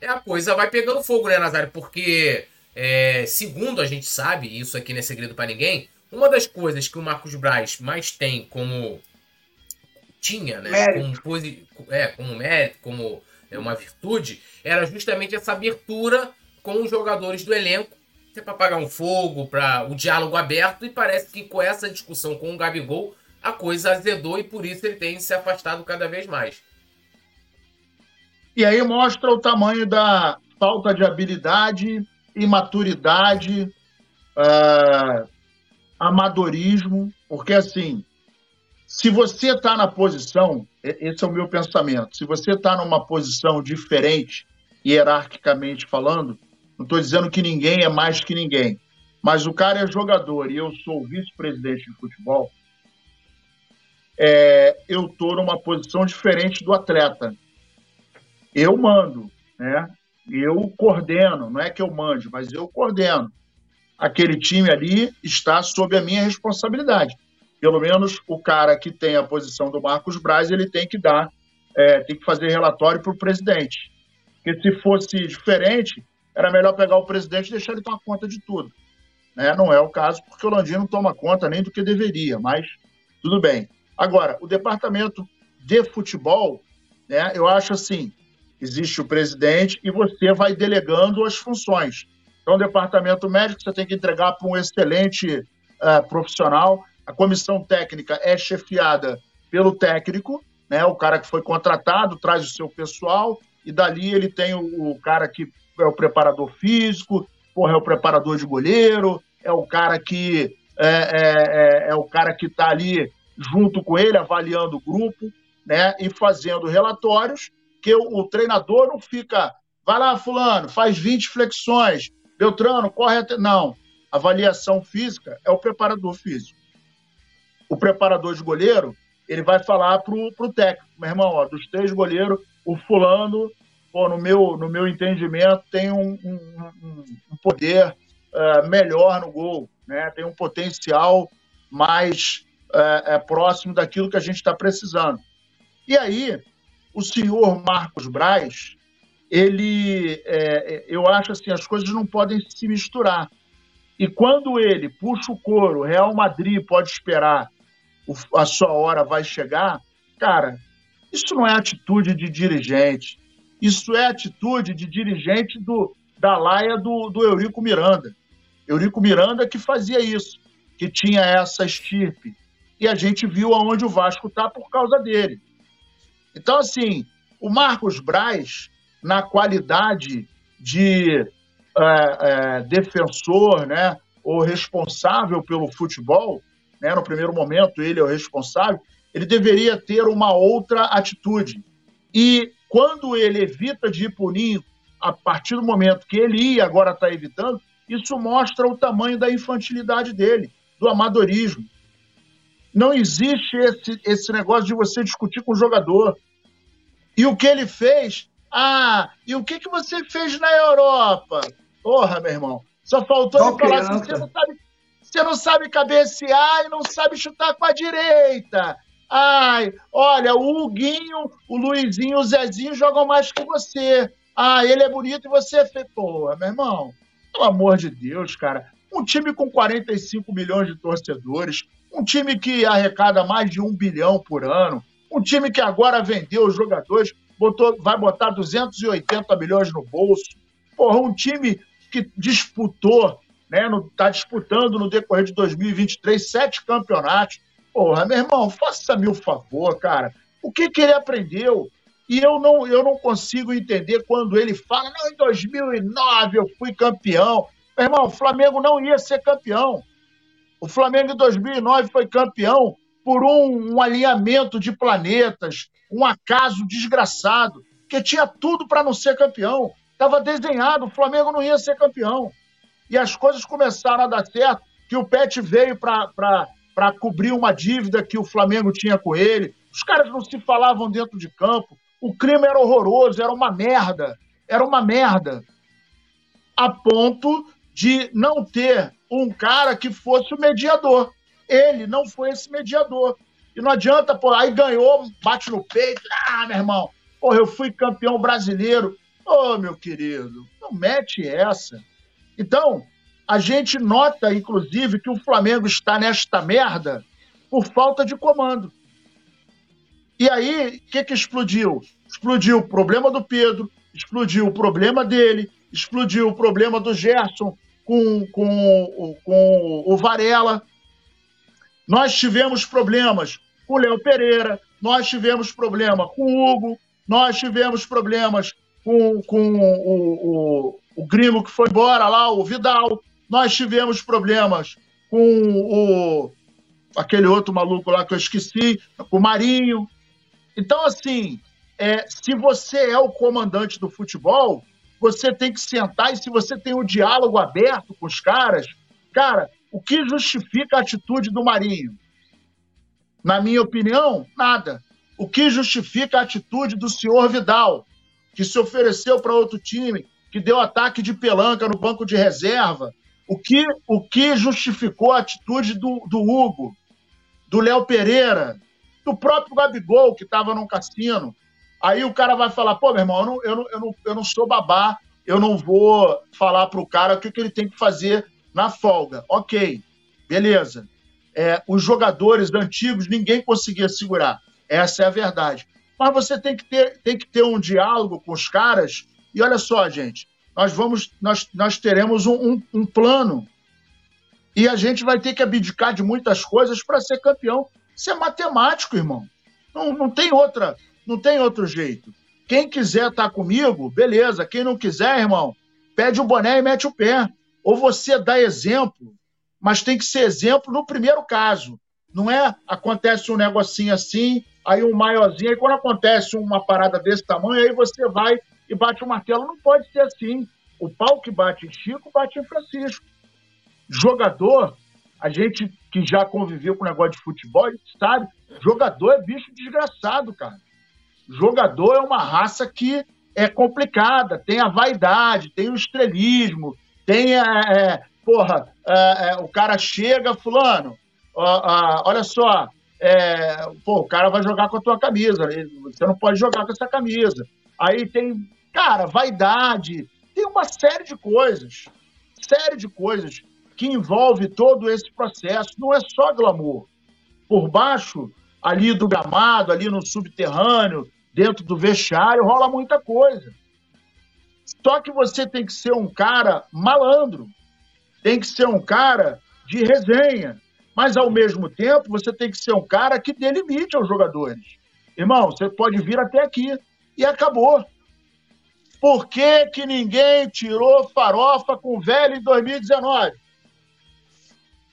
B: é a coisa vai pegando fogo, né, Nazário? Porque, é, segundo a gente sabe, e isso aqui não é segredo para ninguém, uma das coisas que o Marcos Braz mais tem como tinha, né? Como, posi... é, como mérito, como é uma virtude, era justamente essa abertura com os jogadores do elenco, é para apagar um fogo, para o diálogo aberto, e parece que com essa discussão com o Gabigol, a coisa azedou e por isso ele tem se afastado cada vez mais.
D: E aí mostra o tamanho da falta de habilidade, imaturidade, uh, amadorismo, porque assim, se você está na posição, esse é o meu pensamento, se você está numa posição diferente, hierarquicamente falando, não estou dizendo que ninguém é mais que ninguém, mas o cara é jogador e eu sou vice-presidente de futebol, é, eu estou numa posição diferente do atleta. Eu mando, né? Eu coordeno, não é que eu mande, mas eu coordeno. Aquele time ali está sob a minha responsabilidade pelo menos o cara que tem a posição do Marcos Braz, ele tem que dar, é, tem que fazer relatório para o presidente. Porque se fosse diferente, era melhor pegar o presidente e deixar ele tomar conta de tudo. Né? Não é o caso, porque o Landim não toma conta nem do que deveria, mas tudo bem. Agora, o departamento de futebol, né, eu acho assim, existe o presidente e você vai delegando as funções. Então, o departamento médico você tem que entregar para um excelente uh, profissional a comissão técnica é chefiada pelo técnico, né? O cara que foi contratado traz o seu pessoal e dali ele tem o, o cara que é o preparador físico, porra, é o preparador de goleiro, é o cara que é, é, é, é o cara que está ali junto com ele avaliando o grupo, né? E fazendo relatórios que o, o treinador não fica, vai lá fulano, faz 20 flexões, Beltrano corre até não. Avaliação física é o preparador físico o preparador de goleiro, ele vai falar pro, pro técnico, meu irmão, ó, dos três goleiros, o fulano, pô, no meu, no meu entendimento, tem um, um, um poder uh, melhor no gol, né? tem um potencial mais uh, uh, próximo daquilo que a gente está precisando. E aí, o senhor Marcos Braz, ele, é, eu acho assim, as coisas não podem se misturar. E quando ele puxa o couro, Real Madrid pode esperar a sua hora vai chegar, cara, isso não é atitude de dirigente. Isso é atitude de dirigente do, da laia do, do Eurico Miranda. Eurico Miranda que fazia isso, que tinha essa estirpe. E a gente viu aonde o Vasco está por causa dele. Então, assim, o Marcos Braz, na qualidade de é, é, defensor, né, ou responsável pelo futebol, né, no primeiro momento ele é o responsável, ele deveria ter uma outra atitude. E quando ele evita de ir punir a partir do momento que ele ia, agora está evitando, isso mostra o tamanho da infantilidade dele, do amadorismo. Não existe esse, esse negócio de você discutir com o jogador. E o que ele fez? Ah, e o que, que você fez na Europa? Porra, meu irmão. Só faltou ele falar assim: você não sabe você não sabe cabecear e não sabe chutar com a direita. Ai, olha, o Huguinho, o Luizinho, o Zezinho jogam mais que você. Ah, ele é bonito e você é feio. Meu irmão, pelo amor de Deus, cara. Um time com 45 milhões de torcedores, um time que arrecada mais de um bilhão por ano, um time que agora vendeu os jogadores, botou, vai botar 280 milhões no bolso. Porra, um time que disputou né? Está disputando no decorrer de 2023 sete campeonatos. Porra, meu irmão, faça-me o favor, cara. O que, que ele aprendeu? E eu não, eu não consigo entender quando ele fala, não, em 2009 eu fui campeão. Meu irmão, o Flamengo não ia ser campeão. O Flamengo em 2009 foi campeão por um, um alinhamento de planetas, um acaso desgraçado, que tinha tudo para não ser campeão. Estava desenhado, o Flamengo não ia ser campeão e as coisas começaram a dar certo, que o Pet veio para cobrir uma dívida que o Flamengo tinha com ele. Os caras não se falavam dentro de campo. O clima era horroroso, era uma merda. Era uma merda. A ponto de não ter um cara que fosse o mediador. Ele não foi esse mediador. E não adianta, pô, aí ganhou, bate no peito. Ah, meu irmão, porra, eu fui campeão brasileiro. Ô, oh, meu querido, não mete essa. Então, a gente nota, inclusive, que o Flamengo está nesta merda por falta de comando. E aí, o que, que explodiu? Explodiu o problema do Pedro, explodiu o problema dele, explodiu o problema do Gerson com, com, com o Varela. Nós tivemos problemas com o Léo Pereira, nós tivemos problema com o Hugo, nós tivemos problemas com, com o, o, o gringo que foi embora lá, o Vidal, nós tivemos problemas com o aquele outro maluco lá que eu esqueci, com o Marinho. Então, assim, é, se você é o comandante do futebol, você tem que sentar e se você tem o um diálogo aberto com os caras, cara, o que justifica a atitude do Marinho? Na minha opinião, nada. O que justifica a atitude do senhor Vidal, que se ofereceu para outro time, que deu ataque de pelanca no banco de reserva? O que, o que justificou a atitude do, do Hugo, do Léo Pereira, do próprio Gabigol, que estava num cassino? Aí o cara vai falar, pô, meu irmão, eu não, eu não, eu não, eu não sou babá, eu não vou falar para o cara o que, que ele tem que fazer na folga. Ok, beleza. É, os jogadores antigos ninguém conseguia segurar. Essa é a verdade. Mas você tem que ter, tem que ter um diálogo com os caras. E olha só, gente, nós vamos, nós, nós teremos um, um, um plano e a gente vai ter que abdicar de muitas coisas para ser campeão. Isso é matemático, irmão. Não, não tem outra, não tem outro jeito. Quem quiser estar tá comigo, beleza. Quem não quiser, irmão, pede o boné e mete o pé. Ou você dá exemplo, mas tem que ser exemplo no primeiro caso. Não é acontece um negocinho assim, aí um maiorzinho, aí quando acontece uma parada desse tamanho, aí você vai e bate o martelo. Não pode ser assim. O pau que bate em Chico, bate em Francisco. Jogador, a gente que já conviveu com o negócio de futebol, sabe, jogador é bicho desgraçado, cara. Jogador é uma raça que é complicada, tem a vaidade, tem o estrelismo, tem a. É, é, porra, é, é, o cara chega, fulano, olha só, pô, o cara vai jogar com a tua camisa, você não pode jogar com essa camisa. Aí tem, cara, vaidade, tem uma série de coisas, série de coisas que envolve todo esse processo. Não é só glamour. Por baixo ali do gramado, ali no subterrâneo, dentro do vestiário, rola muita coisa. Só que você tem que ser um cara malandro, tem que ser um cara de resenha, mas ao mesmo tempo você tem que ser um cara que dê limite aos jogadores. Irmão, você pode vir até aqui e acabou. Por que, que ninguém tirou farofa com o velho em 2019?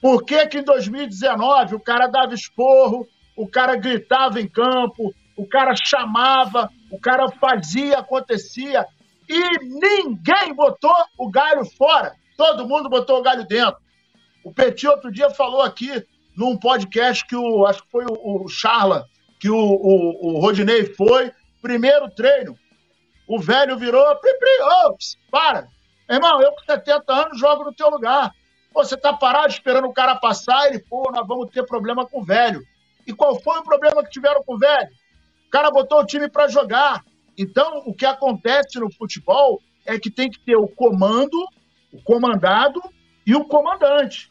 D: Por que, que em 2019 o cara dava esporro, o cara gritava em campo, o cara chamava, o cara fazia, acontecia, e ninguém botou o galho fora. Todo mundo botou o galho dentro. O Petit outro dia falou aqui num podcast que o acho que foi o, o Charla, que o, o, o Rodinei foi, primeiro treino. O velho virou, pipri, ops, para. Irmão, eu com 70 anos jogo no teu lugar. Pô, você tá parado esperando o cara passar, ele, pô, nós vamos ter problema com o velho. E qual foi o problema que tiveram com o velho? cara botou o time para jogar. Então, o que acontece no futebol é que tem que ter o comando, o comandado e o comandante.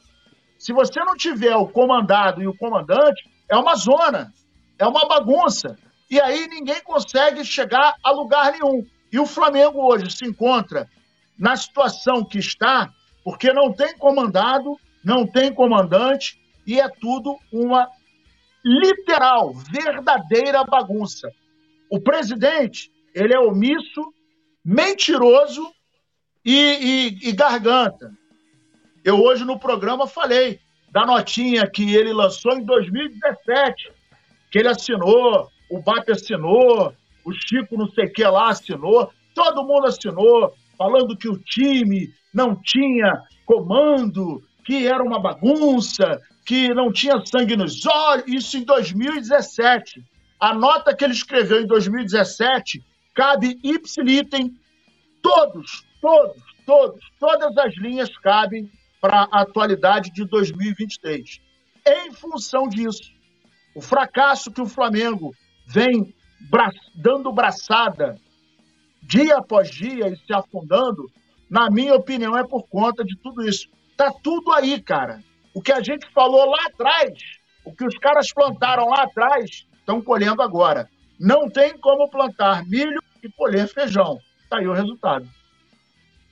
D: Se você não tiver o comandado e o comandante, é uma zona, é uma bagunça. E aí ninguém consegue chegar a lugar nenhum. E o Flamengo hoje se encontra na situação que está, porque não tem comandado, não tem comandante e é tudo uma literal, verdadeira bagunça. O presidente, ele é omisso, mentiroso e, e, e garganta. Eu hoje no programa falei da notinha que ele lançou em 2017, que ele assinou, o BAP assinou, o Chico não sei o que lá assinou, todo mundo assinou, falando que o time não tinha comando, que era uma bagunça, que não tinha sangue nos olhos, isso em 2017. A nota que ele escreveu em 2017 cabe ipsilitem, todos, todos, todos, todas as linhas cabem para a atualidade de 2023. Em função disso, o fracasso que o Flamengo vem bra dando braçada dia após dia e se afundando, na minha opinião, é por conta de tudo isso. Tá tudo aí, cara. O que a gente falou lá atrás, o que os caras plantaram lá atrás, estão colhendo agora. Não tem como plantar milho e colher feijão. Está aí o resultado.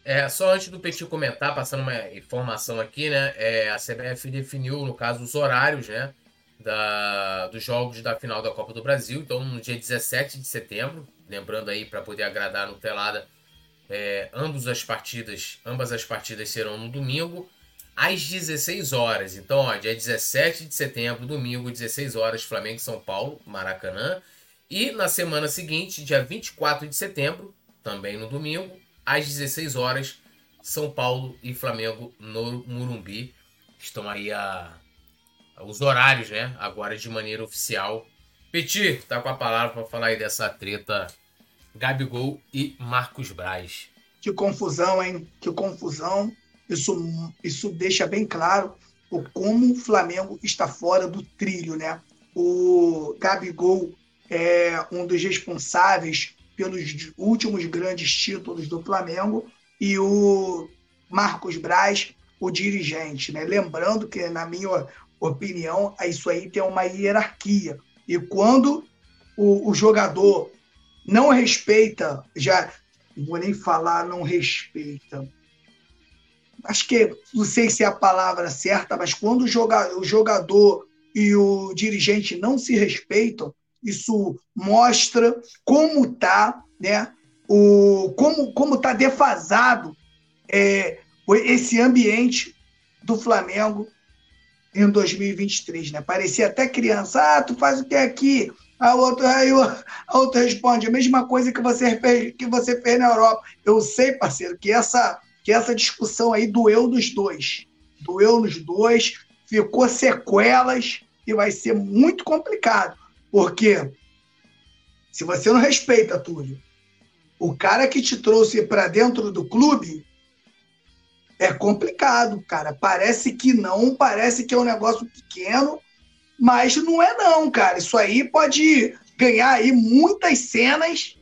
B: É, só antes do Petit comentar, passando uma informação aqui, né? É, a CBF definiu, no caso, os horários, né? Da, dos jogos da final da Copa do Brasil. Então, no dia 17 de setembro, lembrando aí para poder agradar no Telada, é, ambas as partidas, ambas as partidas serão no domingo às 16 horas. Então, ó, dia 17 de setembro, domingo, 16 horas, Flamengo e São Paulo, Maracanã. E na semana seguinte, dia 24 de setembro, também no domingo, às 16 horas, São Paulo e Flamengo no Murumbi. Estão aí a os horários, né? Agora de maneira oficial. Petit, tá com a palavra para falar aí dessa treta Gabigol e Marcos Braz.
E: Que confusão, hein? Que confusão. Isso, isso deixa bem claro o como o Flamengo está fora do trilho, né? O Gabigol é um dos responsáveis pelos últimos grandes títulos do Flamengo e o Marcos Braz, o dirigente, né? Lembrando que, na minha opinião, isso aí tem uma hierarquia. E quando o, o jogador não respeita, já não vou nem falar não respeita, acho que não sei se é a palavra certa, mas quando o jogador, o jogador e o dirigente não se respeitam, isso mostra como está, né? O, como como está defasado é, esse ambiente do Flamengo em 2023, né? Parecia até criança, ah, tu faz o que aqui? A outra, aí a outra responde a mesma coisa que você fez, que você fez na Europa. Eu sei, parceiro, que essa que essa discussão aí doeu nos dois. Doeu nos dois, ficou sequelas e vai ser muito complicado. Porque se você não respeita, Túlio, o cara que te trouxe para dentro do clube, é complicado, cara. Parece que não, parece que é um negócio pequeno, mas não é não, cara. Isso aí pode ganhar aí muitas cenas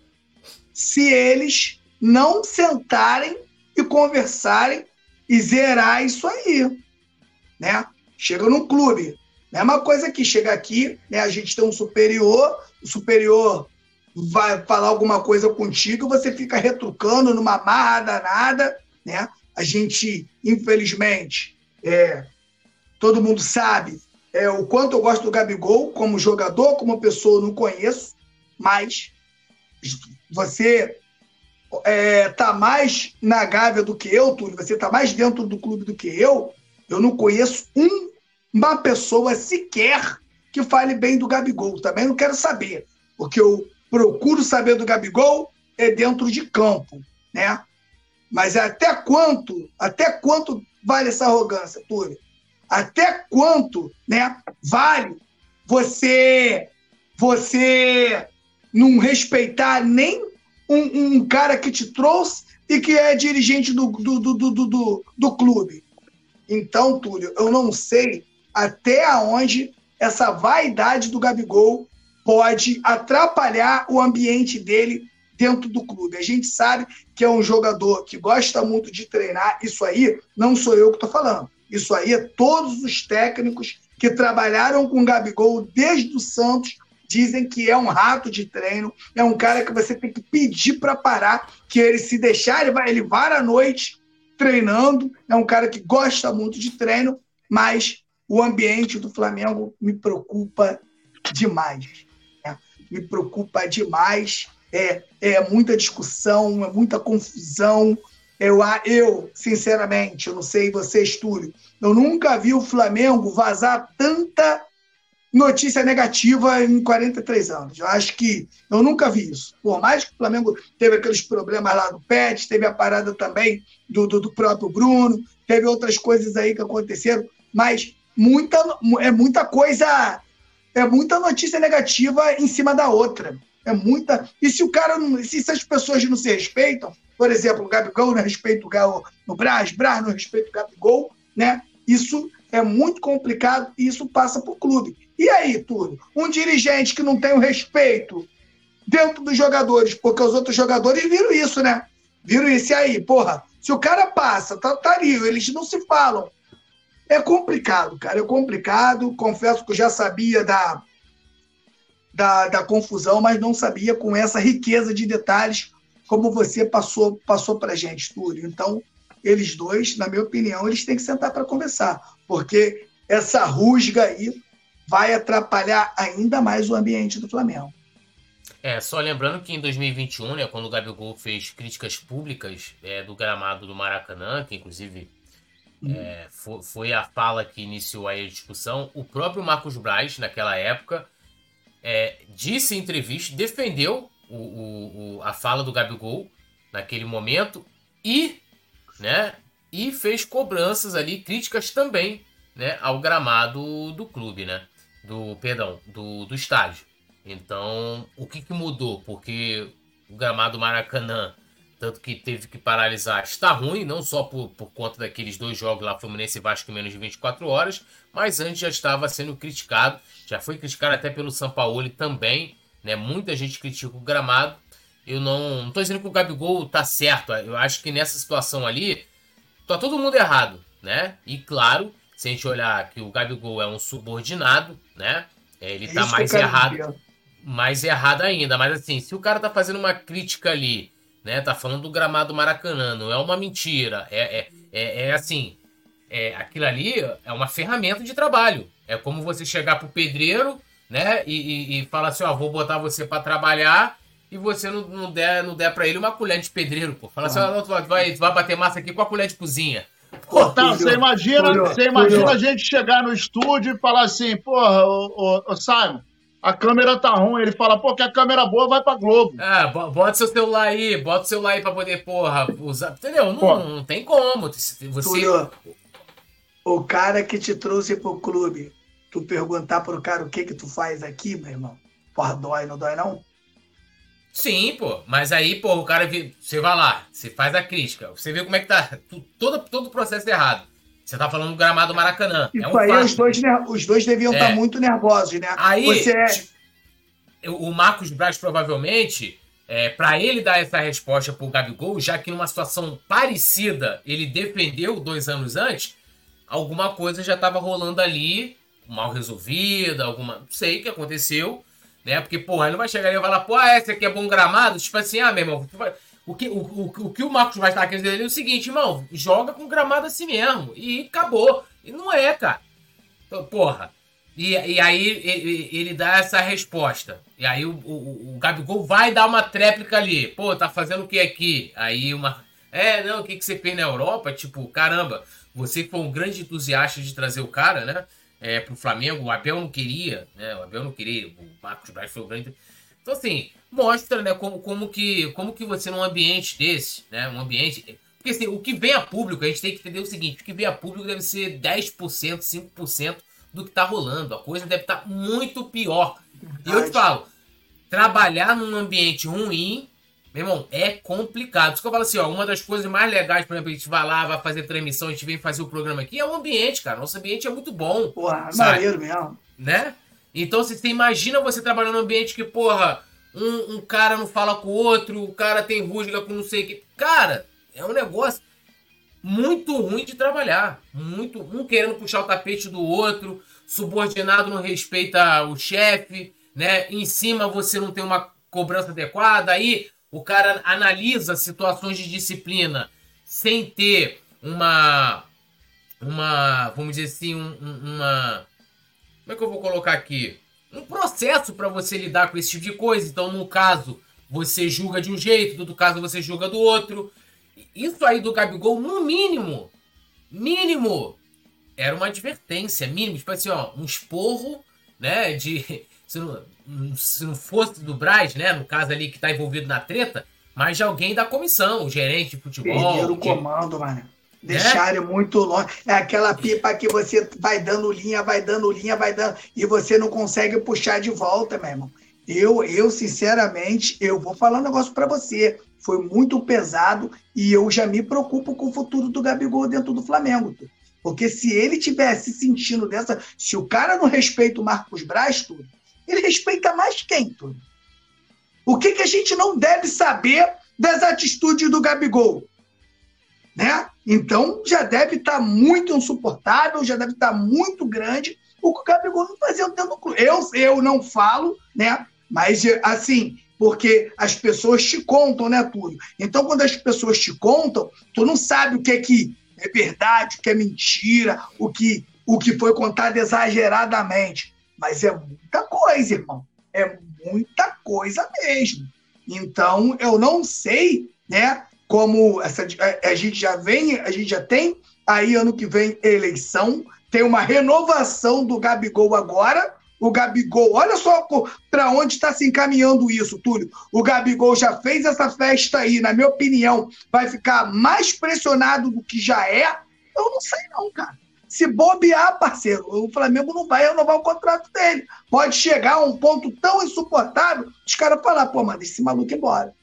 E: se eles não sentarem e conversarem e zerar isso aí, né? Chega num clube, mesma coisa que chega aqui, né? A gente tem um superior, o superior vai falar alguma coisa contigo, você fica retrucando numa marra danada, né? A gente, infelizmente, é, todo mundo sabe é, o quanto eu gosto do Gabigol como jogador, como pessoa, eu não conheço, mas você é, tá mais na Gávea do que eu, Túlio, você tá mais dentro do clube do que eu, eu não conheço um, uma pessoa sequer que fale bem do Gabigol. Também não quero saber, porque eu procuro saber do Gabigol é dentro de campo, né? Mas até quanto, até quanto vale essa arrogância, Túlio? Até quanto, né, vale você você não respeitar nem um, um cara que te trouxe e que é dirigente do, do, do, do, do, do clube. Então, Túlio, eu não sei até onde essa vaidade do Gabigol pode atrapalhar o ambiente dele dentro do clube. A gente sabe que é um jogador que gosta muito de treinar. Isso aí não sou eu que estou falando. Isso aí é todos os técnicos que trabalharam com o Gabigol desde o Santos dizem que é um rato de treino, é um cara que você tem que pedir para parar, que ele se deixar, ele vai, ele vai à noite treinando, é um cara que gosta muito de treino, mas o ambiente do Flamengo me preocupa demais. Né? Me preocupa demais. É, é muita discussão, é muita confusão. Eu, eu, sinceramente, eu não sei vocês, Túlio, eu nunca vi o Flamengo vazar tanta notícia negativa em 43 anos. Eu acho que eu nunca vi isso. Por mais que o Flamengo teve aqueles problemas lá do Pet, teve a parada também do, do, do, próprio Bruno, teve outras coisas aí que aconteceram, mas muita, é muita coisa, é muita notícia negativa em cima da outra. É muita. E se o cara não. Se, se as pessoas não se respeitam, por exemplo, o Gabigol não respeita o Galo no Brás, Brás não respeita o Gabigol, né? Isso é muito complicado e isso passa para o clube. E aí, Túlio? Um dirigente que não tem o respeito dentro dos jogadores, porque os outros jogadores viram isso, né? Viram isso. E aí, porra, se o cara passa, tá, tá ali, eles não se falam. É complicado, cara, é complicado. Confesso que eu já sabia da, da, da confusão, mas não sabia com essa riqueza de detalhes como você passou passou para gente, Túlio. Então, eles dois, na minha opinião, eles têm que sentar para conversar, porque essa rusga aí vai atrapalhar ainda mais o ambiente do Flamengo.
B: É, só lembrando que em 2021, né, quando o Gabigol fez críticas públicas é, do gramado do Maracanã, que inclusive uhum. é, foi, foi, a fala que iniciou aí a discussão, o próprio Marcos Braz, naquela época, é, disse em entrevista, defendeu o, o, o, a fala do Gabigol naquele momento e, né, e fez cobranças ali, críticas também, né, ao gramado do clube, né, do, perdão, do, do estádio. Então, o que, que mudou? Porque o gramado Maracanã, tanto que teve que paralisar, está ruim, não só por, por conta daqueles dois jogos lá, Fluminense e Vasco em menos de 24 horas, mas antes já estava sendo criticado, já foi criticado até pelo Sampaoli também, né? Muita gente critica o gramado. Eu não, não tô dizendo que o Gabigol tá certo, eu acho que nessa situação ali, tá todo mundo errado, né? E claro, se a gente olhar que o Gabigol é um subordinado, né? Ele é tá mais errado mais errada ainda. Mas assim, se o cara tá fazendo uma crítica ali, né? Tá falando do gramado Maracanã, não é uma mentira. É, é, é, é assim. É, aquilo ali é uma ferramenta de trabalho. É como você chegar pro pedreiro, né? E, e, e falar assim, ó, vou botar você para trabalhar e você não, não der, não der para ele uma colher de pedreiro, pô. Fala assim, ó, não, tu vai, tu vai bater massa aqui com a colher de cozinha.
D: Pô, tá, você imagina, você imagina a gente chegar no estúdio e falar assim, porra, ô, ô, ô Simon, a câmera tá ruim. Ele fala, pô, que a câmera boa vai pra Globo.
B: Ah, bota seu celular aí, bota o celular aí pra poder, porra, usar. Entendeu? Não, não tem como. Você. Túlio,
E: o cara que te trouxe pro clube, tu perguntar pro cara o que que tu faz aqui, meu irmão. Porra, dói, não dói não?
B: Sim, pô. Mas aí, pô, o cara. Você vai lá, você faz a crítica, você vê como é que tá. Todo, todo o processo errado. Você tá falando do gramado Maracanã.
E: Isso é um aí, os dois, os dois deviam estar é. tá muito nervosos, né?
B: Aí, Você é... o Marcos Braz provavelmente, é, para ele dar essa resposta pro Gabigol, já que numa situação parecida ele defendeu dois anos antes, alguma coisa já estava rolando ali, mal resolvida, alguma. Não sei o que aconteceu, né? Porque, porra, ele não vai chegar ali e falar, pô, ah, esse aqui é bom gramado? Tipo assim, ah, meu irmão, vai o que o, o, o, que o Marcos vai estar querendo é o seguinte, irmão, joga com gramado assim mesmo. E acabou. E não é, cara. Então, porra. E, e aí ele, ele, dá essa resposta. E aí o, o, o, Gabigol vai dar uma tréplica ali. Pô, tá fazendo o que aqui? Aí uma. É, não, o que, que você fez na Europa? Tipo, caramba, você que foi um grande entusiasta de trazer o cara, né? É, pro Flamengo, o Abel não queria, né? O Abel não queria, o Marcos Braz foi o grande. Então, assim, mostra, né, como, como, que, como que você num ambiente desse, né, um ambiente... Porque assim, o que vem a público, a gente tem que entender o seguinte, o que vem a público deve ser 10%, 5% do que tá rolando. A coisa deve estar tá muito pior. E eu te falo, trabalhar num ambiente ruim, meu irmão, é complicado. Isso que eu falo assim, ó, uma das coisas mais legais, por exemplo, a gente vai lá, vai fazer transmissão, a gente vem fazer o programa aqui, é o ambiente, cara. Nosso ambiente é muito bom.
E: Porra, maneiro mesmo.
B: Né? Então, você imagina você trabalhando num ambiente que, porra, um, um, cara não fala com o outro, o cara tem rusga com não sei o que. Cara, é um negócio muito ruim de trabalhar. Muito, um querendo puxar o tapete do outro, subordinado não respeita o chefe, né? Em cima você não tem uma cobrança adequada, aí o cara analisa situações de disciplina sem ter uma uma, vamos dizer assim, um, uma como é que eu vou colocar aqui? Um processo para você lidar com esse tipo de coisa. Então, no caso, você julga de um jeito, no outro caso, você julga do outro. Isso aí do Gabigol, no mínimo, mínimo, era uma advertência, mínimo. Tipo assim, ó, um esporro, né? De. Se não, se não fosse do Braz, né? No caso ali que tá envolvido na treta, mas de alguém da comissão, o gerente de futebol.
E: Perderam o comando, mano. Deixaram é? muito longe. É aquela pipa que você vai dando linha, vai dando linha, vai dando. E você não consegue puxar de volta, meu irmão. Eu, eu sinceramente, eu vou falar um negócio para você. Foi muito pesado e eu já me preocupo com o futuro do Gabigol dentro do Flamengo. Porque se ele tivesse sentindo dessa. Se o cara não respeita o Marcos Braz, tudo, ele respeita mais quem, tudo? O que, que a gente não deve saber das atitudes do Gabigol? Né? Então já deve estar tá muito insuportável, já deve estar tá muito grande o que o Gabigol não fazia dentro do clube. Eu, eu não falo, né? Mas, assim, porque as pessoas te contam, né, Túlio? Então, quando as pessoas te contam, tu não sabe o que é que é verdade, o que é mentira, o que, o que foi contado exageradamente. Mas é muita coisa, irmão. É muita coisa mesmo. Então, eu não sei, né, como essa, a, gente já vem, a gente já tem aí ano que vem eleição, tem uma renovação do Gabigol agora. O Gabigol, olha só para onde está se encaminhando isso, Túlio. O Gabigol já fez essa festa aí, na minha opinião, vai ficar mais pressionado do que já é. Eu não sei, não, cara. Se bobear, parceiro, o Flamengo não vai renovar o contrato dele. Pode chegar a um ponto tão insuportável, os caras falar, pô, manda esse maluco embora.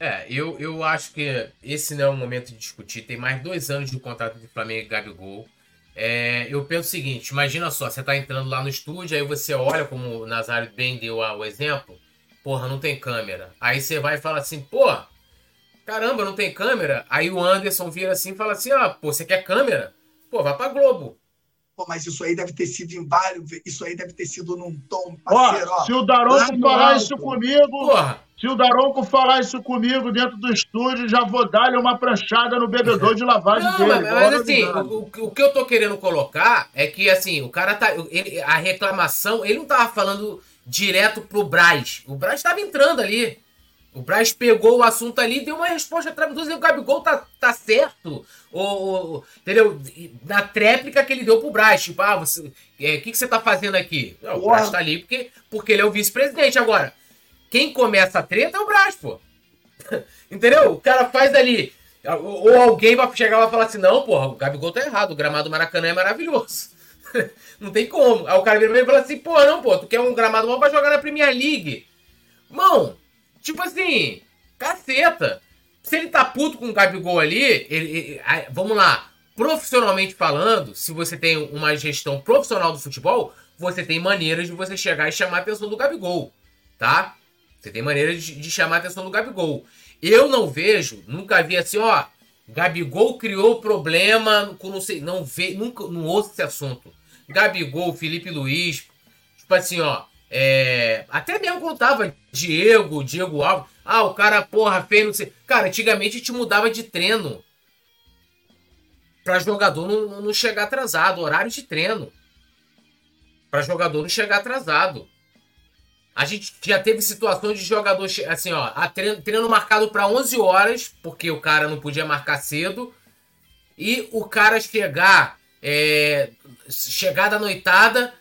B: É, eu, eu acho que esse não é o momento de discutir. Tem mais dois anos de contrato de Flamengo e Gabigol. É, eu penso o seguinte: imagina só, você tá entrando lá no estúdio, aí você olha, como o Nazário bem deu o exemplo, porra, não tem câmera. Aí você vai e fala assim, pô, caramba, não tem câmera. Aí o Anderson vira assim e fala assim: ah, pô, você quer câmera? Pô, vai pra Globo.
E: Pô, mas isso aí deve ter sido em vários. Isso aí deve ter sido num tom
D: parceiro, ó. Se o Daronco falar isso comigo. Porra. Se o Daronco falar isso comigo dentro do estúdio, já vou dar-lhe uma pranchada no bebedor de lavagem não, dele.
B: Mas, mas assim, o, o, que eu tô querendo colocar é que, assim, o cara tá. Ele, a reclamação, ele não tava falando direto pro Braz. O Braz tava entrando ali. O Braz pegou o assunto ali e deu uma resposta traduzida. O Gabigol tá, tá certo. Ou, entendeu? Na tréplica que ele deu pro Braz. Tipo, ah, você. O é, que, que você tá fazendo aqui? Não, o Braz tá ali porque, porque ele é o vice-presidente. Agora, quem começa a treta é o Braz, pô. entendeu? O cara faz ali. Ou alguém vai chegar e vai falar assim: não, porra, o Gabigol tá errado. O gramado Maracanã é maravilhoso. não tem como. Aí o cara vira e fala assim: pô, não, pô, tu quer um gramado bom pra jogar na Premier League. Mão, Tipo assim, caceta. Se ele tá puto com o Gabigol ali, ele, ele, vamos lá, profissionalmente falando, se você tem uma gestão profissional do futebol, você tem maneiras de você chegar e chamar a atenção do Gabigol, tá? Você tem maneiras de, de chamar a atenção do Gabigol. Eu não vejo, nunca vi assim, ó, Gabigol criou problema com não sei, não vê, nunca não ouço esse assunto. Gabigol, Felipe Luiz, tipo assim, ó, é, até mesmo quando tava Diego, Diego Alves. Ah, o cara, porra, feio, não sei. Cara, antigamente te mudava de treino. Pra jogador não, não chegar atrasado. Horário de treino. Pra jogador não chegar atrasado. A gente já teve situações de jogador, assim, ó, treino, treino marcado para 11 horas, porque o cara não podia marcar cedo. E o cara chegar, é, chegar da noitada,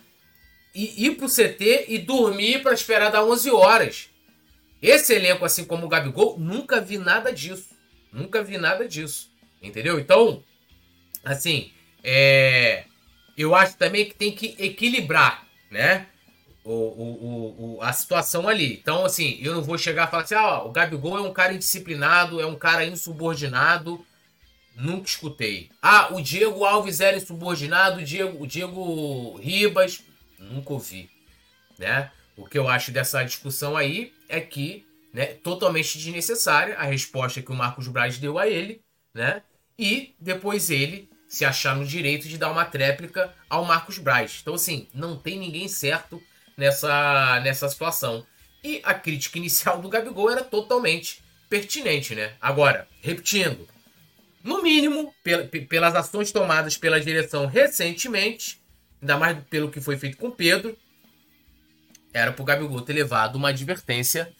B: e ir pro CT e dormir para esperar dar 11 horas. Esse elenco, assim como o Gabigol, nunca vi nada disso. Nunca vi nada disso. Entendeu? Então, assim, é... eu acho também que tem que equilibrar, né? O, o, o, a situação ali. Então, assim, eu não vou chegar e falar assim: ah, o Gabigol é um cara indisciplinado, é um cara insubordinado. Nunca escutei. Ah, o Diego Alves era insubordinado, o Diego, o Diego Ribas Nunca ouvi, né? O que eu acho dessa discussão aí é que, né, totalmente desnecessária a resposta que o Marcos Braz deu a ele, né? E depois ele se achar no direito de dar uma tréplica ao Marcos Braz. Então, assim, não tem ninguém certo nessa, nessa situação. E a crítica inicial do Gabigol era totalmente pertinente, né? Agora, repetindo, no mínimo, pelas ações tomadas pela direção recentemente, ainda mais pelo que foi feito com Pedro, era pro Gabigol ter levado uma advertência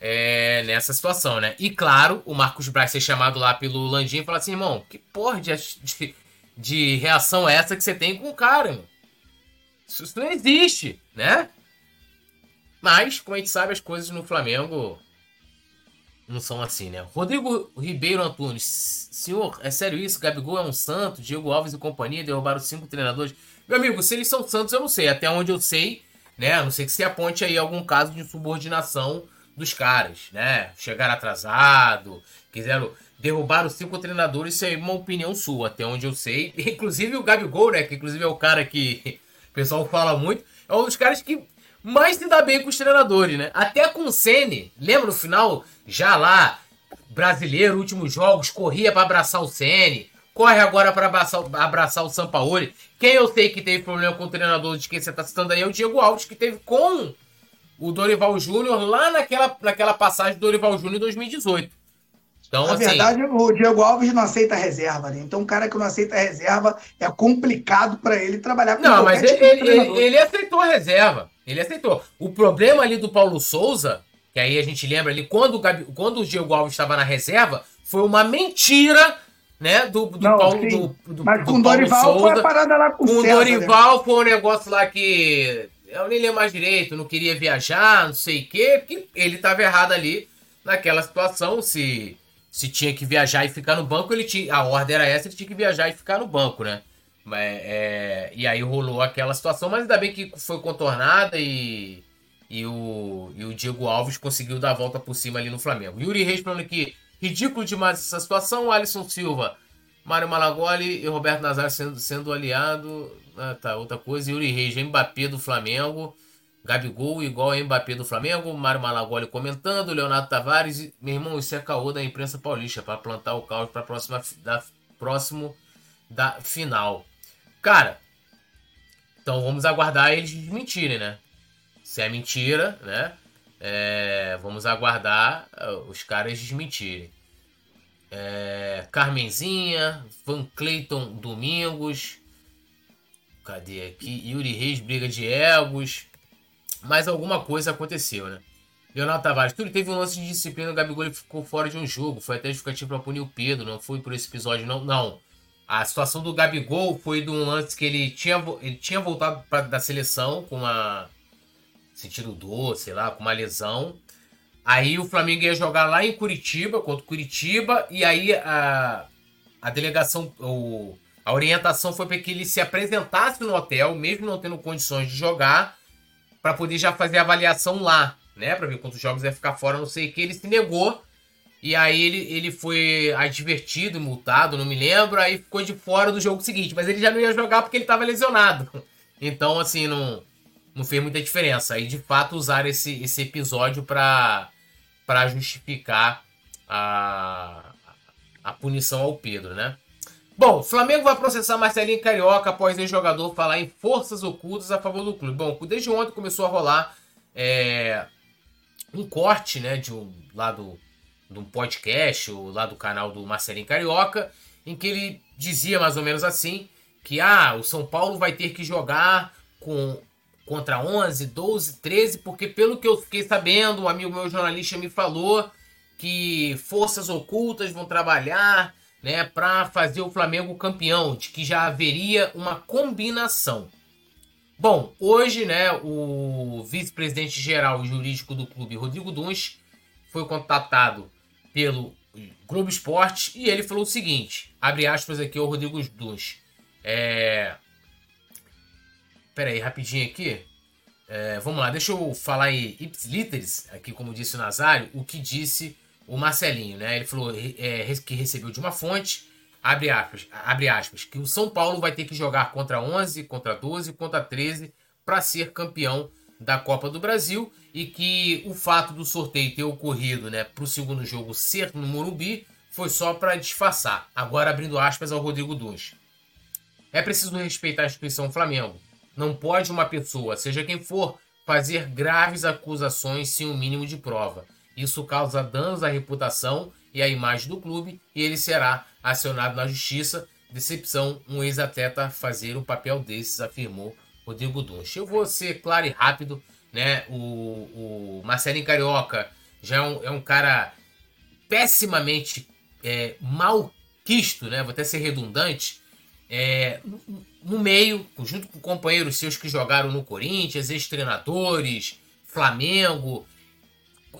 B: é, nessa situação, né? E claro, o Marcos Braz ser chamado lá pelo Landim e falar assim, irmão, que porra de, de, de, reação é essa que você tem com o cara, irmão? Isso, isso não existe, né? Mas, como a gente sabe, as coisas no Flamengo não são assim, né? Rodrigo Ribeiro Antunes. Senhor, é sério isso? Gabigol é um santo? Diego Alves e companhia derrubaram cinco treinadores. Meu amigo, se eles são santos, eu não sei. Até onde eu sei, né? A não sei que se aponte aí algum caso de subordinação dos caras, né? Chegaram atrasado, quiseram derrubar os cinco treinadores, isso é uma opinião sua, até onde eu sei. Inclusive o Gabigol, né? Que inclusive é o cara que o pessoal fala muito, é um dos caras que mais se dá bem com os treinadores, né? Até com o Sene, lembra no final, já lá, brasileiro, últimos jogos, corria para abraçar o Sene corre agora para abraçar, abraçar o Sampaoli. Quem eu sei que teve problema com o treinador de quem você está citando aí é o Diego Alves, que teve com o Dorival Júnior lá naquela, naquela passagem do Dorival Júnior em 2018.
E: Então, Na assim, verdade, o Diego Alves não aceita reserva, né? Então, um cara que não aceita reserva é complicado para ele trabalhar
B: com Não, mas tipo ele, ele, ele, aceitou a reserva. Ele aceitou. O problema ali do Paulo Souza, que aí a gente lembra ali, quando o, Gabi, quando o Diego Alves estava na reserva, foi uma mentira né? Do, do
E: não,
B: Paulo.
E: Do, do, Mas com o Dorival Souza. foi a parada lá com,
B: com o Dorival né? foi um negócio lá que. Eu nem lembro mais direito, não queria viajar, não sei o quê, porque ele estava errado ali naquela situação. Se, se tinha que viajar e ficar no banco, ele tinha. A ordem era essa, ele tinha que viajar e ficar no banco, né? É, é, e aí rolou aquela situação, mas ainda bem que foi contornada e, e, o, e o Diego Alves conseguiu dar a volta por cima ali no Flamengo. Yuri Reis falando que ridículo demais essa situação. Alisson Silva, Mário Malagoli e Roberto Nazário sendo, sendo aliado. Ah, tá, outra coisa. Yuri Reis, Mbappé do Flamengo. Gabigol igual a Mbappé do Flamengo. Mário Malagoli comentando. Leonardo Tavares. Meu irmão, isso é caô da imprensa paulista para plantar o caos para próxima da próximo da final. Cara, então vamos aguardar eles desmentirem, né? Se é mentira, né? É, vamos aguardar uh, os caras desmentirem. É, Carmenzinha, Van Clayton Domingos. Cadê aqui? Yuri Reis, briga de egos. Mas alguma coisa aconteceu, né? Leonardo Tavares, tudo teve um lance de disciplina, o Gabigol ficou fora de um jogo. Foi até justificativo para punir o Pedro, não foi por esse episódio, não. Não. A situação do Gabigol foi de um lance que ele tinha, ele tinha voltado pra, da seleção com uma. Sentindo dor, sei lá, com uma lesão. Aí o Flamengo ia jogar lá em Curitiba, contra Curitiba, e aí a, a delegação, o, a orientação foi para que ele se apresentasse no hotel, mesmo não tendo condições de jogar, para poder já fazer a avaliação lá, né? Para ver quantos jogos ia ficar fora, não sei o que. Ele se negou e aí ele, ele foi advertido, multado, não me lembro, aí ficou de fora do jogo seguinte. Mas ele já não ia jogar porque ele estava lesionado. Então, assim, não, não fez muita diferença. Aí, de fato, usaram esse, esse episódio para justificar a, a punição ao Pedro, né? Bom, Flamengo vai processar Marcelinho Carioca após ex-jogador falar em forças ocultas a favor do clube. Bom, desde ontem começou a rolar é, um corte, né, de um lado de um podcast ou lá do canal do Marcelinho Carioca, em que ele dizia mais ou menos assim, que ah, o São Paulo vai ter que jogar com contra 11, 12, 13, porque pelo que eu fiquei sabendo, um amigo meu jornalista me falou que forças ocultas vão trabalhar, né, para fazer o Flamengo campeão, de que já haveria uma combinação. Bom, hoje, né, o vice-presidente geral jurídico do clube, Rodrigo Duns, foi contatado pelo Globo Esporte e ele falou o seguinte: abre aspas aqui o Rodrigo Duns. É. Pera aí, rapidinho aqui. É, vamos lá, deixa eu falar em ipsiliteris, aqui como disse o Nazário, o que disse o Marcelinho, né? Ele falou é, que recebeu de uma fonte, abre aspas, abre aspas, que o São Paulo vai ter que jogar contra 11, contra 12, contra 13 para ser campeão da Copa do Brasil e que o fato do sorteio ter ocorrido né, para o segundo jogo ser no Morumbi foi só para disfarçar. Agora abrindo aspas ao Rodrigo Duns. É preciso respeitar a instituição Flamengo. Não pode uma pessoa, seja quem for, fazer graves acusações sem o um mínimo de prova. Isso causa danos à reputação e à imagem do clube e ele será acionado na justiça. Decepção um ex-atleta fazer um papel desses, afirmou Rodrigo Dunch. Eu vou ser claro e rápido, né? O, o Marcelinho Carioca já é um, é um cara pessimamente é, mal quisto, né? Vou até ser redundante. É, no meio, junto com companheiros seus que jogaram no Corinthians, ex-treinadores, Flamengo.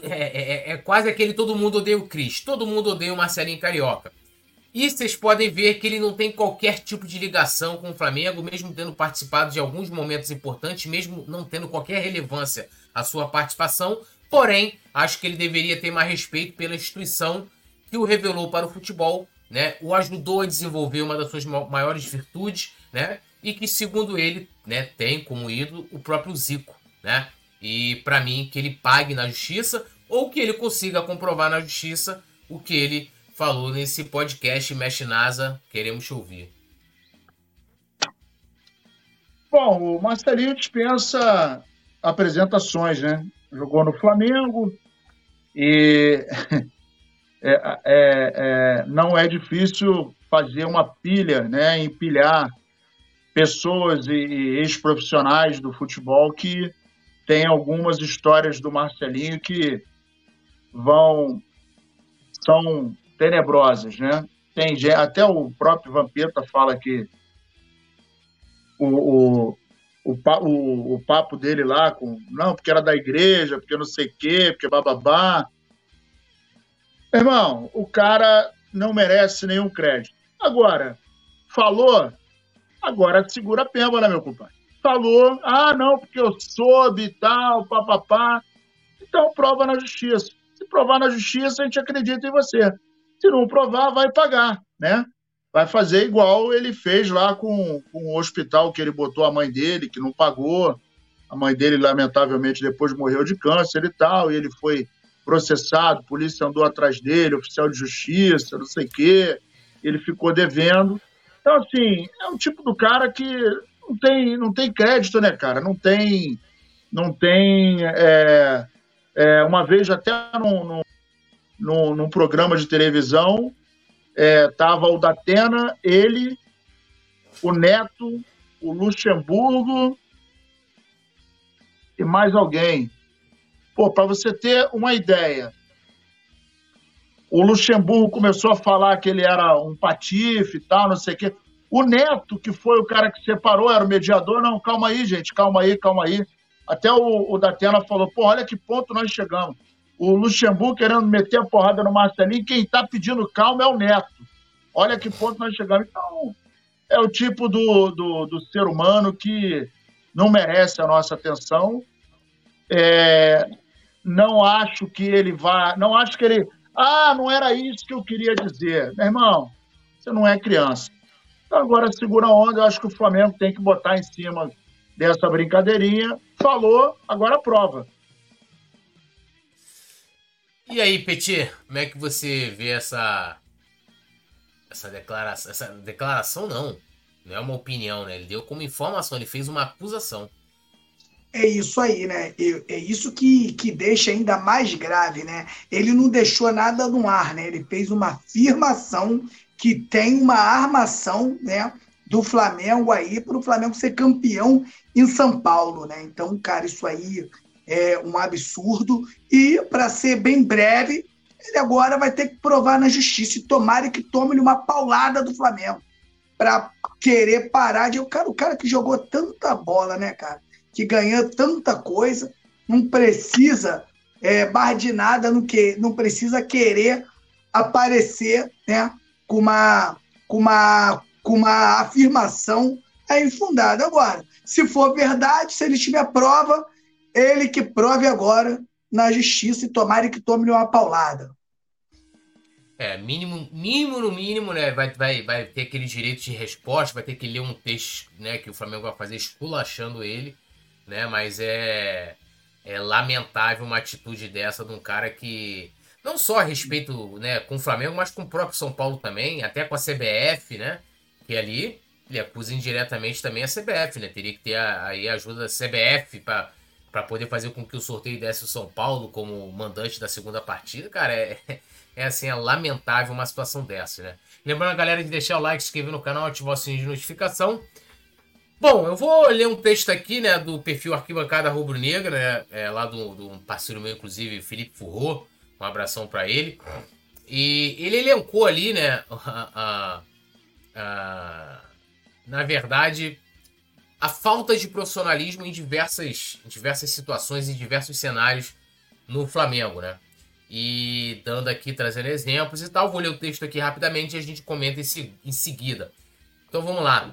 B: É, é, é, quase aquele todo mundo odeia o Cris, todo mundo odeia o Marcelinho Carioca. E vocês podem ver que ele não tem qualquer tipo de ligação com o Flamengo, mesmo tendo participado de alguns momentos importantes, mesmo não tendo qualquer relevância a sua participação. Porém, acho que ele deveria ter mais respeito pela instituição que o revelou para o futebol, né? O ajudou a desenvolver uma das suas maiores virtudes, né? E que, segundo ele, né, tem como ídolo o próprio Zico, né? E para mim que ele pague na justiça ou que ele consiga comprovar na justiça o que ele falou nesse podcast Mexe NASA. Queremos te ouvir.
D: Bom, o Marcelinho dispensa apresentações, né? Jogou no Flamengo e é, é, é, não é difícil fazer uma pilha, né? Empilhar pessoas e, e ex-profissionais do futebol que têm algumas histórias do Marcelinho que vão são tenebrosas, né? Tem até o próprio Vampeta fala que o, o, o, o, o papo dele lá com não, porque era da igreja, porque não sei o quê, porque bababá. Irmão, o cara não merece nenhum crédito. Agora, falou, agora segura a pemba, né, meu compadre? Falou, ah, não, porque eu soube e tal, papapá. Então prova na justiça. Se provar na justiça, a gente acredita em você. Se não provar, vai pagar, né? Vai fazer igual ele fez lá com, com o hospital que ele botou a mãe dele, que não pagou. A mãe dele, lamentavelmente, depois morreu de câncer e tal, e ele foi processado, polícia andou atrás dele, oficial de justiça, não sei o quê, ele ficou devendo. Então, assim, é um tipo do cara que não tem, não tem crédito, né, cara? Não tem. Não tem. É, é, uma vez, até num, num, num, programa de televisão, é, o Datena, ele, o Neto, o Luxemburgo e mais alguém. Pô, para você ter uma ideia, o Luxemburgo começou a falar que ele era um patife e tal, não sei o quê. O Neto, que foi o cara que separou, era o mediador, não, calma aí, gente, calma aí, calma aí. Até o, o Datena falou, pô, olha que ponto nós chegamos. O Luxemburgo querendo meter a porrada no Marcelinho, quem está pedindo calma é o Neto. Olha que ponto nós chegamos. Então, é o tipo do, do, do ser humano que não merece a nossa atenção. É, não acho que ele vá. Não acho que ele. Ah, não era isso que eu queria dizer. Meu irmão, você não é criança. Então, agora, segura a onda, eu acho que o Flamengo tem que botar em cima dessa brincadeirinha. Falou, agora prova.
B: E aí, Petit, como é que você vê essa essa declaração, essa declaração não, não é uma opinião, né? Ele deu como informação, ele fez uma acusação.
E: É isso aí, né? É isso que, que deixa ainda mais grave, né? Ele não deixou nada no ar, né? Ele fez uma afirmação que tem uma armação, né? Do Flamengo aí para o Flamengo ser campeão em São Paulo, né? Então, cara, isso aí é um absurdo. E, para ser bem breve, ele agora vai ter que provar na justiça e tomara que tome uma paulada do Flamengo para querer parar de. Cara, o cara que jogou tanta bola, né, cara? Que ganhou tanta coisa, não precisa é, nada, não, que, não precisa querer aparecer né, com, uma, com, uma, com uma afirmação é infundada. Agora, se for verdade, se ele tiver prova, ele que prove agora na justiça e tomara que tome uma paulada.
B: É, mínimo, mínimo no mínimo, né? Vai, vai, vai ter aquele direito de resposta, vai ter que ler um texto, né? Que o Flamengo vai fazer esculachando ele, né? Mas é, é lamentável uma atitude dessa de um cara que não só a respeito, né, com o Flamengo, mas com o próprio São Paulo também, até com a CBF, né? Que ali ele acusa indiretamente também a CBF, né? Teria que ter aí a ajuda da CBF para para poder fazer com que o sorteio desse o São Paulo como mandante da segunda partida, cara, é, é assim, é lamentável uma situação dessa, né? Lembrando a galera de deixar o like, se inscrever no canal, ativar o sininho de notificação. Bom, eu vou ler um texto aqui, né, do perfil Arquibancada Rubro Negra, né, é, lá do, do parceiro meu, inclusive, Felipe Furro, um abração para ele. E ele elencou ali, né, a, a, a, na verdade, a falta de profissionalismo em diversas, em diversas situações, em diversos cenários no Flamengo, né? E dando aqui, trazendo exemplos e tal. Vou ler o texto aqui rapidamente e a gente comenta em, em seguida. Então vamos lá.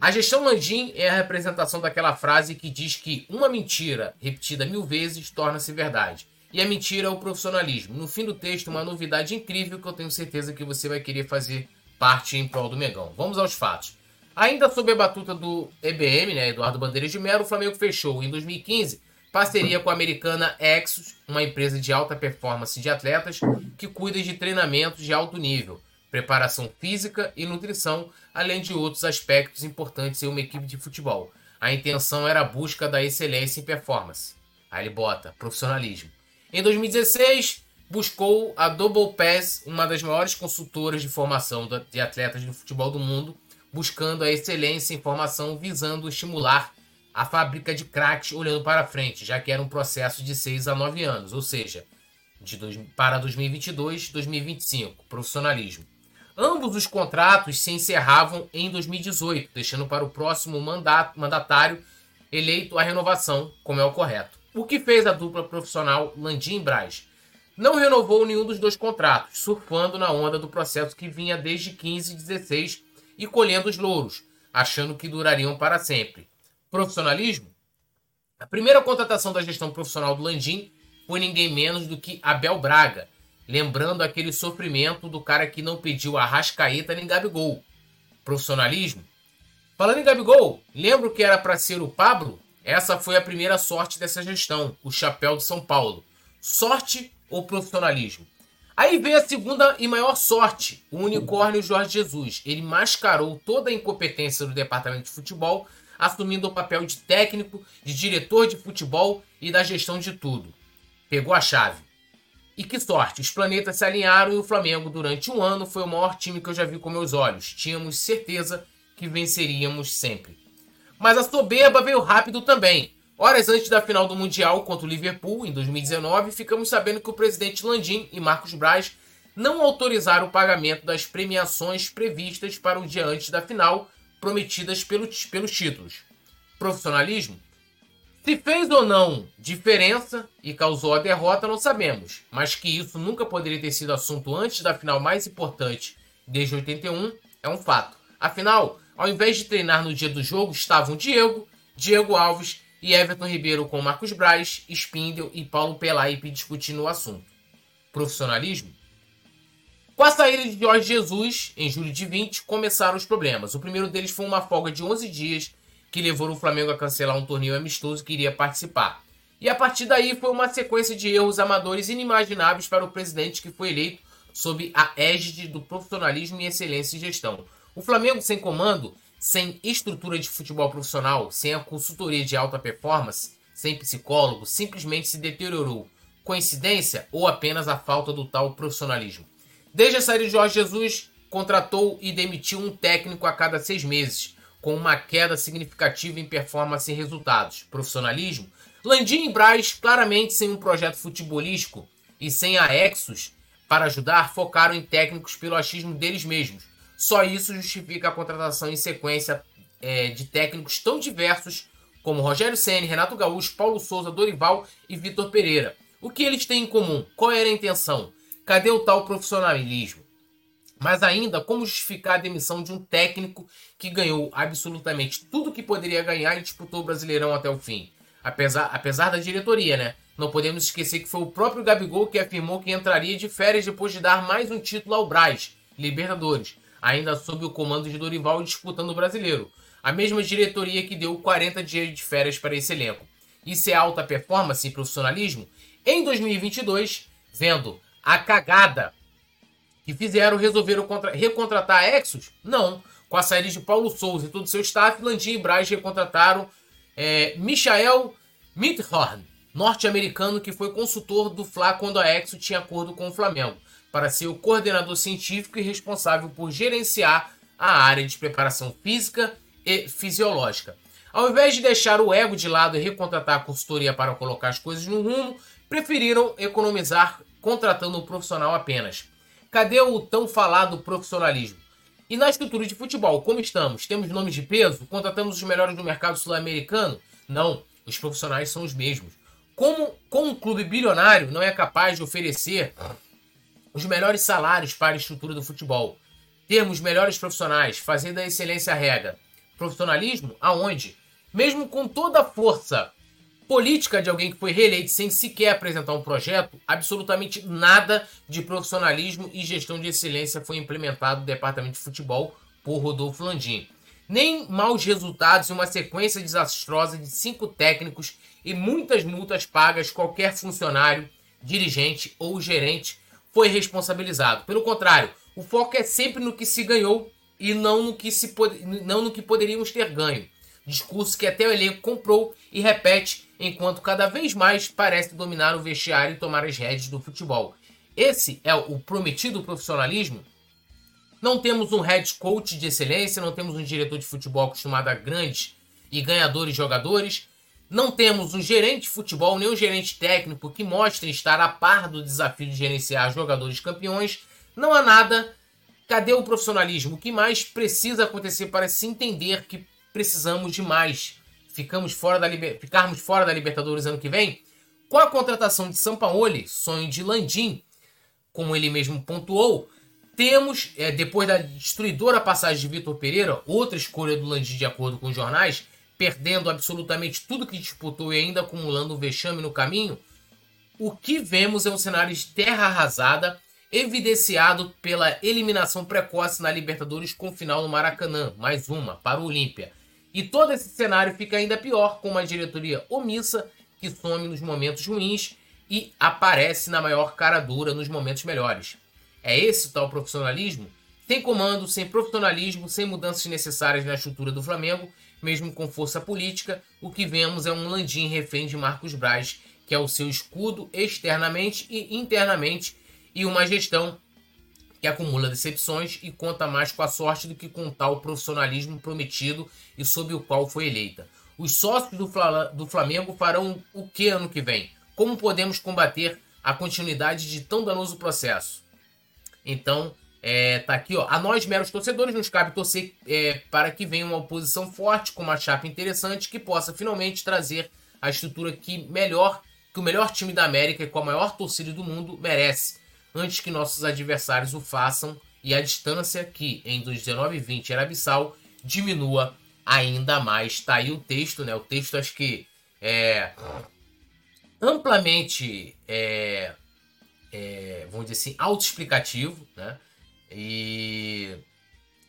B: A gestão Landim é a representação daquela frase que diz que uma mentira repetida mil vezes torna-se verdade. E a mentira é o profissionalismo. No fim do texto, uma novidade incrível que eu tenho certeza que você vai querer fazer parte em prol do Megão. Vamos aos fatos. Ainda sob a batuta do EBM, né, Eduardo Bandeiras de Melo, o Flamengo fechou em 2015 parceria com a americana Exos, uma empresa de alta performance de atletas que cuida de treinamentos de alto nível, preparação física e nutrição, além de outros aspectos importantes em uma equipe de futebol. A intenção era a busca da excelência em performance. Aí ele bota profissionalismo. Em 2016, buscou a Double Pass, uma das maiores consultoras de formação de atletas de futebol do mundo, buscando a excelência em formação, visando estimular a fábrica de craques olhando para frente, já que era um processo de 6 a 9 anos, ou seja, de dois, para 2022 2025, profissionalismo. Ambos os contratos se encerravam em 2018, deixando para o próximo mandato, mandatário eleito a renovação, como é o correto. O que fez a dupla profissional Landim Braz? Não renovou nenhum dos dois contratos, surfando na onda do processo que vinha desde 15 e 16 e colhendo os louros, achando que durariam para sempre. Profissionalismo? A primeira contratação da gestão profissional do Landim foi ninguém menos do que Abel Braga, lembrando aquele sofrimento do cara que não pediu a Rascaeta nem Gabigol. Profissionalismo? Falando em Gabigol, lembro que era para ser o Pablo? Essa foi a primeira sorte dessa gestão, o chapéu de São Paulo. Sorte ou profissionalismo? Aí veio a segunda e maior sorte, o unicórnio Jorge Jesus. Ele mascarou toda a incompetência do departamento de futebol assumindo o papel de técnico, de diretor de futebol e da gestão de tudo. Pegou a chave. E que sorte, os planetas se alinharam e o Flamengo, durante um ano, foi o maior time que eu já vi com meus olhos. Tínhamos certeza que venceríamos sempre. Mas a soberba veio rápido também. Horas antes da final do Mundial contra o Liverpool, em 2019, ficamos sabendo que o presidente Landim e Marcos Braz não autorizaram o pagamento das premiações previstas para o dia antes da final, prometidas pelo, pelos títulos. Profissionalismo? Se fez ou não diferença e causou a derrota, não sabemos, mas que isso nunca poderia ter sido assunto antes da final mais importante desde 81 é um fato. Afinal, ao invés de treinar no dia do jogo, estavam Diego, Diego Alves e Everton Ribeiro com Marcos Braz, Spindel e Paulo Pelaipe discutindo o assunto. Profissionalismo? Com a saída de Jorge Jesus, em julho de 20, começaram os problemas. O primeiro deles foi uma folga de 11 dias que levou o Flamengo a cancelar um torneio amistoso que iria participar. E a partir daí foi uma sequência de erros amadores inimagináveis para o presidente que foi eleito sob a égide do profissionalismo e excelência em gestão. O Flamengo sem comando, sem estrutura de futebol profissional, sem a consultoria de alta performance, sem psicólogo, simplesmente se deteriorou. Coincidência ou apenas a falta do tal profissionalismo? Desde a saída de Jorge Jesus, contratou e demitiu um técnico a cada seis meses, com uma queda significativa em performance e resultados. Profissionalismo? Landim e Braz, claramente sem um projeto futebolístico e sem aexos para ajudar, focaram em técnicos pelo achismo deles mesmos. Só isso justifica a contratação em sequência é, de técnicos tão diversos como Rogério Senna, Renato Gaúcho, Paulo Souza, Dorival e Vitor Pereira. O que eles têm em comum? Qual era a intenção? Cadê o tal profissionalismo? Mas ainda, como justificar a demissão de um técnico que ganhou absolutamente tudo que poderia ganhar e disputou o Brasileirão até o fim? Apesar, apesar da diretoria, né? Não podemos esquecer que foi o próprio Gabigol que afirmou que entraria de férias depois de dar mais um título ao Braz, Libertadores, ainda sob o comando de Dorival disputando o Brasileiro. A mesma diretoria que deu 40 dias de férias para esse elenco. Isso é alta performance e profissionalismo? Em 2022, vendo a cagada que fizeram, resolveram contra, recontratar a Exos? Não. Com a saída de Paulo Souza e todo o seu staff, Landim e Braz recontrataram é, Michael Mithorn, norte-americano que foi consultor do Fla quando a Exo tinha acordo com o Flamengo, para ser o coordenador científico e responsável por gerenciar a área de preparação física e fisiológica. Ao invés de deixar o ego de lado e recontratar a consultoria para colocar as coisas no rumo, preferiram economizar contratando um profissional apenas. Cadê o tão falado profissionalismo? E na estrutura de futebol, como estamos? Temos nomes de peso? Contratamos os melhores do mercado sul-americano? Não, os profissionais são os mesmos. Como, como um clube bilionário não é capaz de oferecer os melhores salários para a estrutura do futebol, termos melhores profissionais, fazendo a excelência regra. Profissionalismo? Aonde? Mesmo com toda a força política de alguém que foi reeleito sem sequer apresentar um projeto, absolutamente nada de profissionalismo e gestão de excelência foi implementado no departamento de futebol por Rodolfo Landim. nem maus resultados e uma sequência desastrosa de cinco técnicos e muitas multas pagas qualquer funcionário, dirigente ou gerente foi responsabilizado. Pelo contrário, o foco é sempre no que se ganhou e não no que, se não no que poderíamos ter ganho. Discurso que até o elenco comprou e repete, enquanto cada vez mais parece dominar o vestiário e tomar as rédeas do futebol. Esse é o prometido profissionalismo? Não temos um head coach de excelência, não temos um diretor de futebol acostumado a grandes e ganhadores jogadores, não temos um gerente de futebol nem um gerente técnico que mostre estar a par do desafio de gerenciar jogadores campeões. Não há nada. Cadê o profissionalismo? O que mais precisa acontecer para se entender que precisamos de mais. Ficamos fora da liber... Ficarmos fora da Libertadores ano que vem? Com a contratação de Sampaoli, sonho de Landim, como ele mesmo pontuou, temos, é, depois da destruidora passagem de Vitor Pereira, outra escolha do Landim de acordo com os jornais, perdendo absolutamente tudo que disputou e ainda acumulando um vexame no caminho, o que vemos é um cenário de terra arrasada, evidenciado pela eliminação precoce na Libertadores com final no Maracanã, mais uma, para o Olímpia. E todo esse cenário fica ainda pior com uma diretoria omissa que some nos momentos ruins e aparece na maior cara dura nos momentos melhores. É esse o tal profissionalismo? Sem comando, sem profissionalismo, sem mudanças necessárias na estrutura do Flamengo, mesmo com força política, o que vemos é um Landim refém de Marcos Braz, que é o seu escudo externamente e internamente, e uma gestão que acumula decepções e conta mais com a sorte do que com tal profissionalismo prometido e sob o qual foi eleita. Os sócios do, do Flamengo farão o que ano que vem? Como podemos combater a continuidade de tão danoso processo? Então, é, tá aqui, ó. A nós, meros torcedores, nos cabe torcer é, para que venha uma oposição forte, com uma chapa interessante, que possa finalmente trazer a estrutura que melhor, que o melhor time da América e com a maior torcida do mundo merece antes que nossos adversários o façam e a distância que em 2019 e 20 era abissal diminua ainda mais. Tá aí o texto, né? O texto acho que é amplamente, é, é, vamos dizer assim, autoexplicativo, né? E,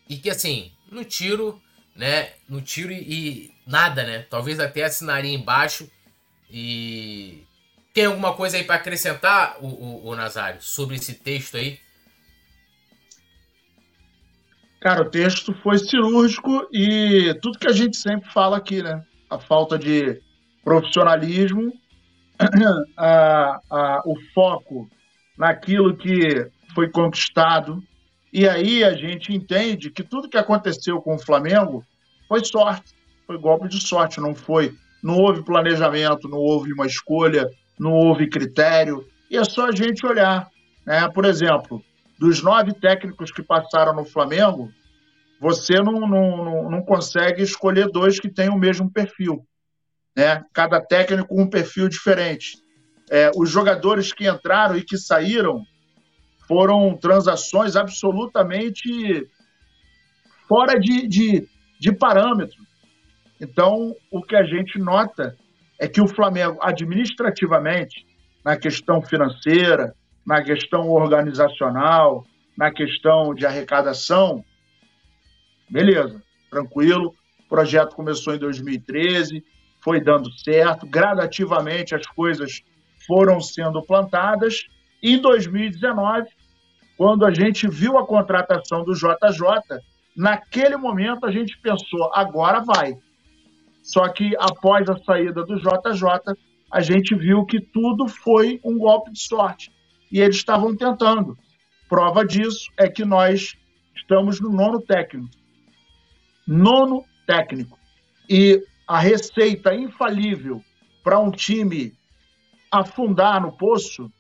B: e que assim, no tiro, né? No tiro e, e nada, né? Talvez até assinaria embaixo e tem alguma coisa aí para acrescentar, o, o, o Nazário, sobre esse texto aí?
D: Cara, o texto foi cirúrgico e tudo que a gente sempre fala aqui, né? A falta de profissionalismo, a, a, o foco naquilo que foi conquistado. E aí a gente entende que tudo que aconteceu com o Flamengo foi sorte, foi golpe de sorte, não foi. Não houve planejamento, não houve uma escolha não houve critério, e é só a gente olhar. Né? Por exemplo, dos nove técnicos que passaram no Flamengo, você não, não, não consegue escolher dois que têm o mesmo perfil. Né? Cada técnico um perfil diferente. É, os jogadores que entraram e que saíram foram transações absolutamente fora de, de, de parâmetro. Então, o que a gente nota é que o Flamengo, administrativamente, na questão financeira, na questão organizacional, na questão de arrecadação, beleza, tranquilo. O projeto começou em 2013, foi dando certo, gradativamente as coisas foram sendo plantadas. Em 2019, quando a gente viu a contratação do JJ, naquele momento a gente pensou, agora vai. Só que após a saída do JJ, a gente viu que tudo foi um golpe de sorte. E eles estavam tentando. Prova disso é que nós estamos no nono técnico. Nono técnico. E a receita infalível para um time afundar no poço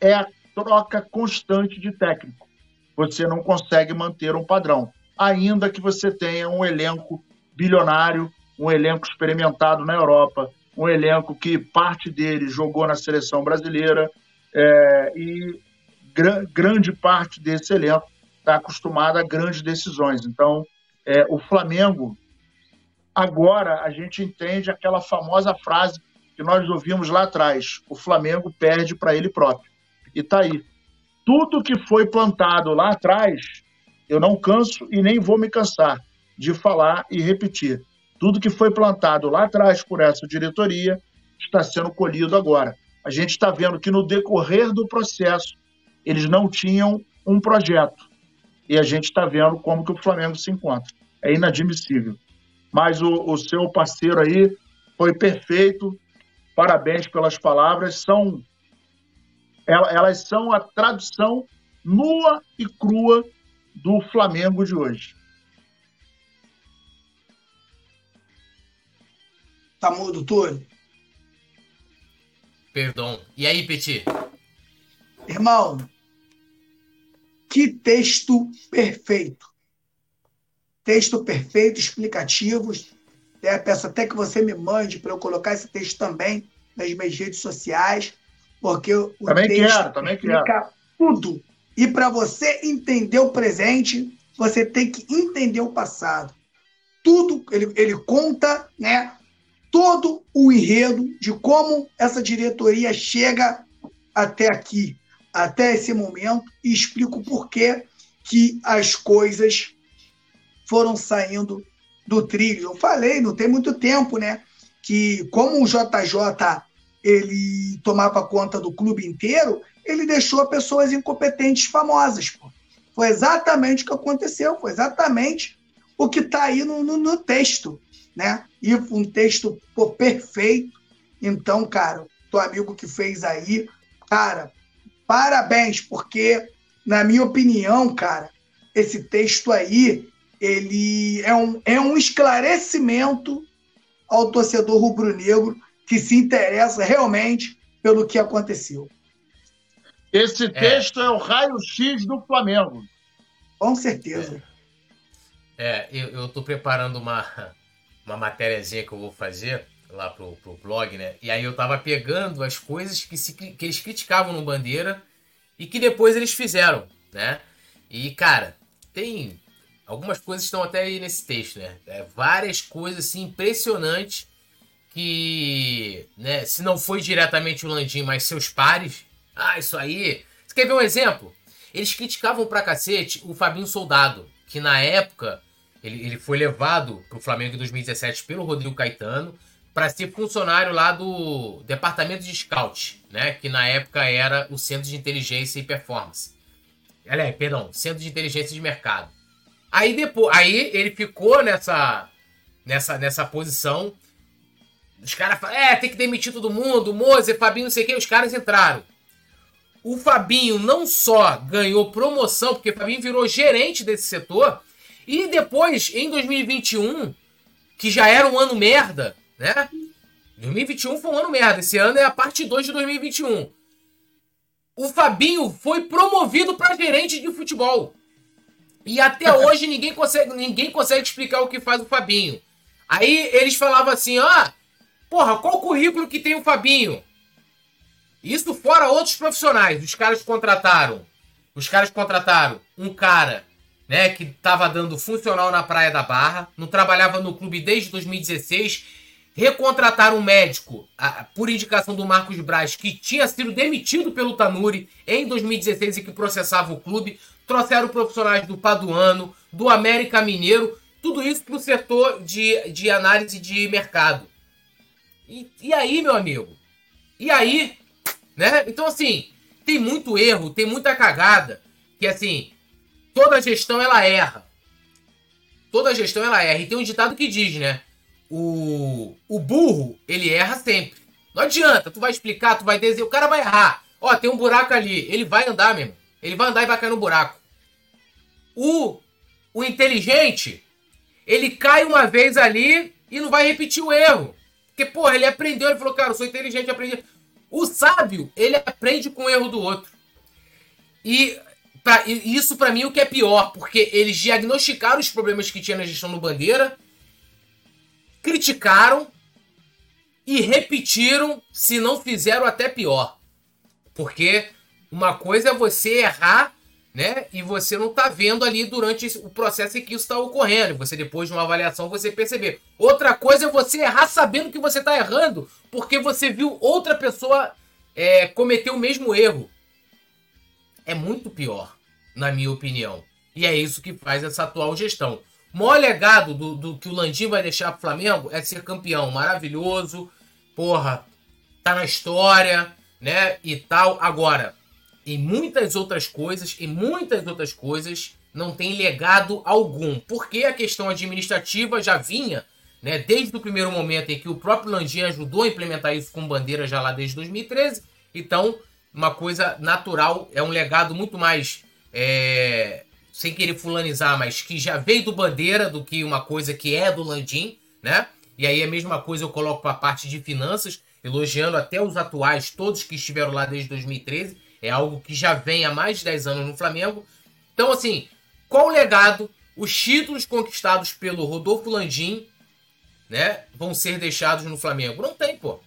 D: é a troca constante de técnico. Você não consegue manter um padrão, ainda que você tenha um elenco bilionário um elenco experimentado na Europa, um elenco que parte dele jogou na seleção brasileira é, e gr grande parte desse elenco está acostumado a grandes decisões. Então, é, o Flamengo, agora a gente entende aquela famosa frase que nós ouvimos lá atrás: o Flamengo perde para ele próprio. E está aí. Tudo que foi plantado lá atrás, eu não canso e nem vou me cansar de falar e repetir. Tudo que foi plantado lá atrás por essa diretoria está sendo colhido agora. A gente está vendo que no decorrer do processo eles não tinham um projeto. E a gente está vendo como que o Flamengo se encontra. É inadmissível. Mas o, o seu parceiro aí foi perfeito. Parabéns pelas palavras. São elas são a tradução nua e crua do Flamengo de hoje.
E: Tá mudo, Túlio?
B: Perdão. E aí, Petit?
E: Irmão, que texto perfeito. Texto perfeito, explicativos. É, peço até que você me mande para eu colocar esse texto também nas minhas redes sociais, porque o
D: também
E: texto
D: quero, também
E: explica
D: quero.
E: tudo. E para você entender o presente, você tem que entender o passado. Tudo ele, ele conta, né? Todo o enredo de como essa diretoria chega até aqui, até esse momento, e explico por que que as coisas foram saindo do trilho. Eu falei, não tem muito tempo, né? Que como o JJ ele tomava conta do clube inteiro, ele deixou pessoas incompetentes famosas. Pô. Foi exatamente o que aconteceu, foi exatamente o que está aí no, no, no, texto, né? E um texto pô, perfeito. Então, cara, teu amigo que fez aí, cara, parabéns, porque, na minha opinião, cara, esse texto aí, ele é um, é um esclarecimento ao torcedor rubro-negro que se interessa realmente pelo que aconteceu.
D: Esse texto é, é o raio-x do Flamengo.
E: Com certeza.
B: É, é eu, estou preparando uma, uma matériazinha que eu vou fazer lá pro, pro blog, né? E aí eu tava pegando as coisas que, se, que eles criticavam no Bandeira e que depois eles fizeram, né? E, cara, tem algumas coisas estão até aí nesse texto, né? É, várias coisas assim, impressionantes que, né, se não foi diretamente o Landim, mas seus pares, ah, isso aí. Você quer ver um exemplo? Eles criticavam pra cacete o Fabinho Soldado, que na época ele, ele foi levado pro Flamengo em 2017 pelo Rodrigo Caetano para ser funcionário lá do departamento de scout, né? Que na época era o Centro de Inteligência e Performance. Aliás, perdão, Centro de Inteligência de Mercado. Aí depois, aí ele ficou nessa nessa nessa posição. Os caras falaram, é, tem que demitir todo mundo, Mozer, Fabinho, não sei o que, os caras entraram. O Fabinho não só ganhou promoção, porque o Fabinho virou gerente desse setor, e depois, em 2021, que já era um ano merda, né? 2021 foi um ano merda. Esse ano é a parte 2 de 2021. O Fabinho foi promovido para gerente de futebol. E até hoje ninguém consegue, ninguém consegue explicar o que faz o Fabinho. Aí eles falavam assim: ah, porra, qual o currículo que tem o Fabinho? Isso fora outros profissionais. Os caras contrataram. Os caras contrataram um cara, né, que estava dando funcional na Praia da Barra, não trabalhava no clube desde 2016. Recontrataram um médico, a, por indicação do Marcos Braz, que tinha sido demitido pelo Tanuri em 2016 e que processava o clube. Trouxeram profissionais do Paduano, do América Mineiro, tudo isso para o setor de, de análise de mercado. E, e aí, meu amigo? E aí, né? Então, assim, tem muito erro, tem muita cagada, que assim, toda gestão ela erra. Toda gestão ela erra. E tem um ditado que diz, né? O, o burro, ele erra sempre. Não adianta, tu vai explicar, tu vai dizer, o cara vai errar. Ó, tem um buraco ali, ele vai andar mesmo. Ele vai andar e vai cair no buraco. O, o inteligente, ele cai uma vez ali e não vai repetir o erro. Porque, porra, ele aprendeu, ele falou, cara, eu sou inteligente, aprendi. O sábio, ele aprende com o erro do outro. E pra, isso para mim é o que é pior, porque eles diagnosticaram os problemas que tinha na gestão do Bandeira, criticaram e repetiram, se não fizeram até pior. Porque uma coisa é você errar né? E você não tá vendo ali durante o processo em que isso está ocorrendo. Você depois de uma avaliação você perceber. Outra coisa é você errar sabendo que você está errando, porque você viu outra pessoa é, cometer o mesmo erro. É muito pior, na minha opinião. E é isso que faz essa atual gestão. O maior legado do, do que o Landim vai deixar pro Flamengo é ser campeão. Maravilhoso. Porra, tá na história, né? E tal. Agora, em muitas outras coisas, em muitas outras coisas, não tem legado algum. Porque a questão administrativa já vinha, né? Desde o primeiro momento em que o próprio Landim ajudou a implementar isso com bandeira já lá desde 2013. Então, uma coisa natural, é um legado muito mais. É, sem querer fulanizar, mas que já veio do Bandeira do que uma coisa que é do Landim, né? E aí a mesma coisa eu coloco para a parte de finanças, elogiando até os atuais, todos que estiveram lá desde 2013. É algo que já vem há mais de 10 anos no Flamengo. Então, assim, qual o legado? Os títulos conquistados pelo Rodolfo Landim, né, vão ser deixados no Flamengo? Não tem, pô.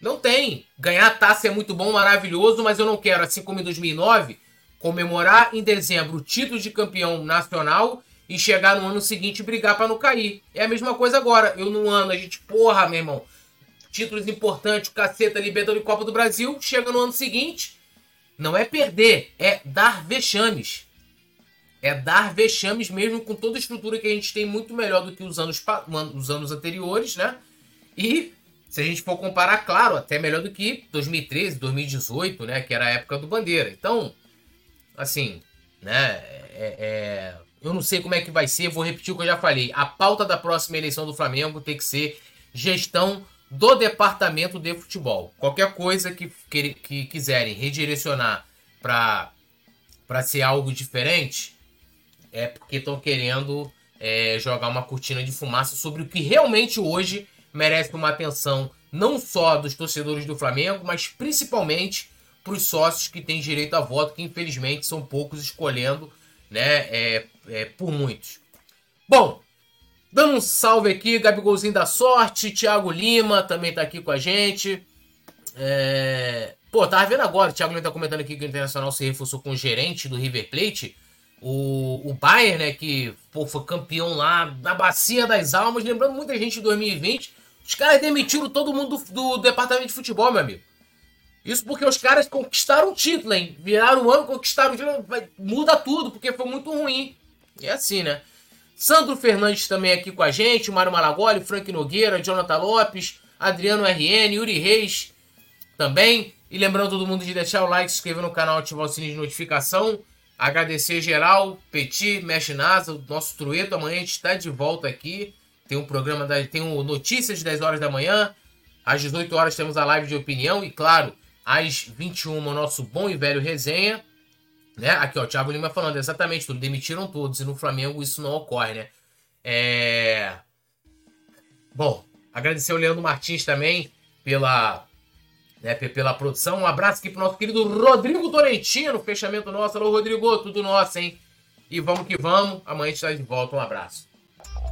B: Não tem. Ganhar taça é muito bom, maravilhoso, mas eu não quero, assim como em 2009, comemorar em dezembro o título de campeão nacional e chegar no ano seguinte e brigar para não cair. É a mesma coisa agora. Eu no ano, a gente, porra, meu irmão, títulos importantes, caceta, Libertadores e Copa do Brasil, chega no ano seguinte, não é perder, é dar vexames. É dar vexames mesmo com toda a estrutura que a gente tem muito melhor do que os anos, os anos anteriores, né? E se a gente for comparar, claro, até melhor do que 2013, 2018, né? Que era a época do Bandeira. Então, assim, né? É, é, eu não sei como é que vai ser, vou repetir o que eu já falei. A pauta da próxima eleição do Flamengo tem que ser gestão do departamento de futebol. Qualquer coisa que, que, que quiserem redirecionar para ser algo diferente, é porque estão querendo é, jogar uma cortina de fumaça sobre o que realmente hoje merece uma atenção não só dos torcedores do Flamengo, mas principalmente para os sócios que têm direito a voto, que infelizmente são poucos escolhendo, né, é, é, por muitos. Bom, dando um salve aqui, Gabigolzinho da Sorte, Thiago Lima também está aqui com a gente. É... Pô, tava vendo agora, o Thiago Lima tá comentando aqui que o Internacional se reforçou com o gerente do River Plate, o, o Bayern, né, que pô, foi campeão lá na Bacia das Almas, lembrando muita gente de 2020. Os caras demitiram todo mundo do, do departamento de futebol, meu amigo. Isso porque os caras conquistaram o título, hein? Viraram o ano, conquistaram o título. Muda tudo, porque foi muito ruim. É assim, né? Sandro Fernandes também aqui com a gente, Mário Malagoli, Frank Nogueira, Jonathan Lopes, Adriano RN, Yuri Reis também. E lembrando todo mundo de deixar o like, se inscrever no canal, ativar o sininho de notificação. Agradecer geral, Petit, Mexe Nasa, o nosso trueto. Amanhã a gente está de volta aqui. Tem um programa, da, tem um Notícias de 10 horas da manhã. Às 18 horas temos a live de opinião. E claro, às 21, o nosso bom e velho resenha. Né? Aqui, ó, o Thiago Lima falando exatamente tudo. Demitiram todos e no Flamengo isso não ocorre, né? É... Bom, agradecer o Leandro Martins também pela, né, pela produção. Um abraço aqui pro nosso querido Rodrigo Torrentino, fechamento nosso. Alô, Rodrigo, tudo nosso, hein? E vamos que vamos. Amanhã a gente tá de volta. Um abraço.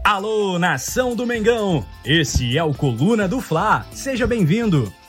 F: Alô, nação do Mengão! Esse é o Coluna do Fla. Seja bem-vindo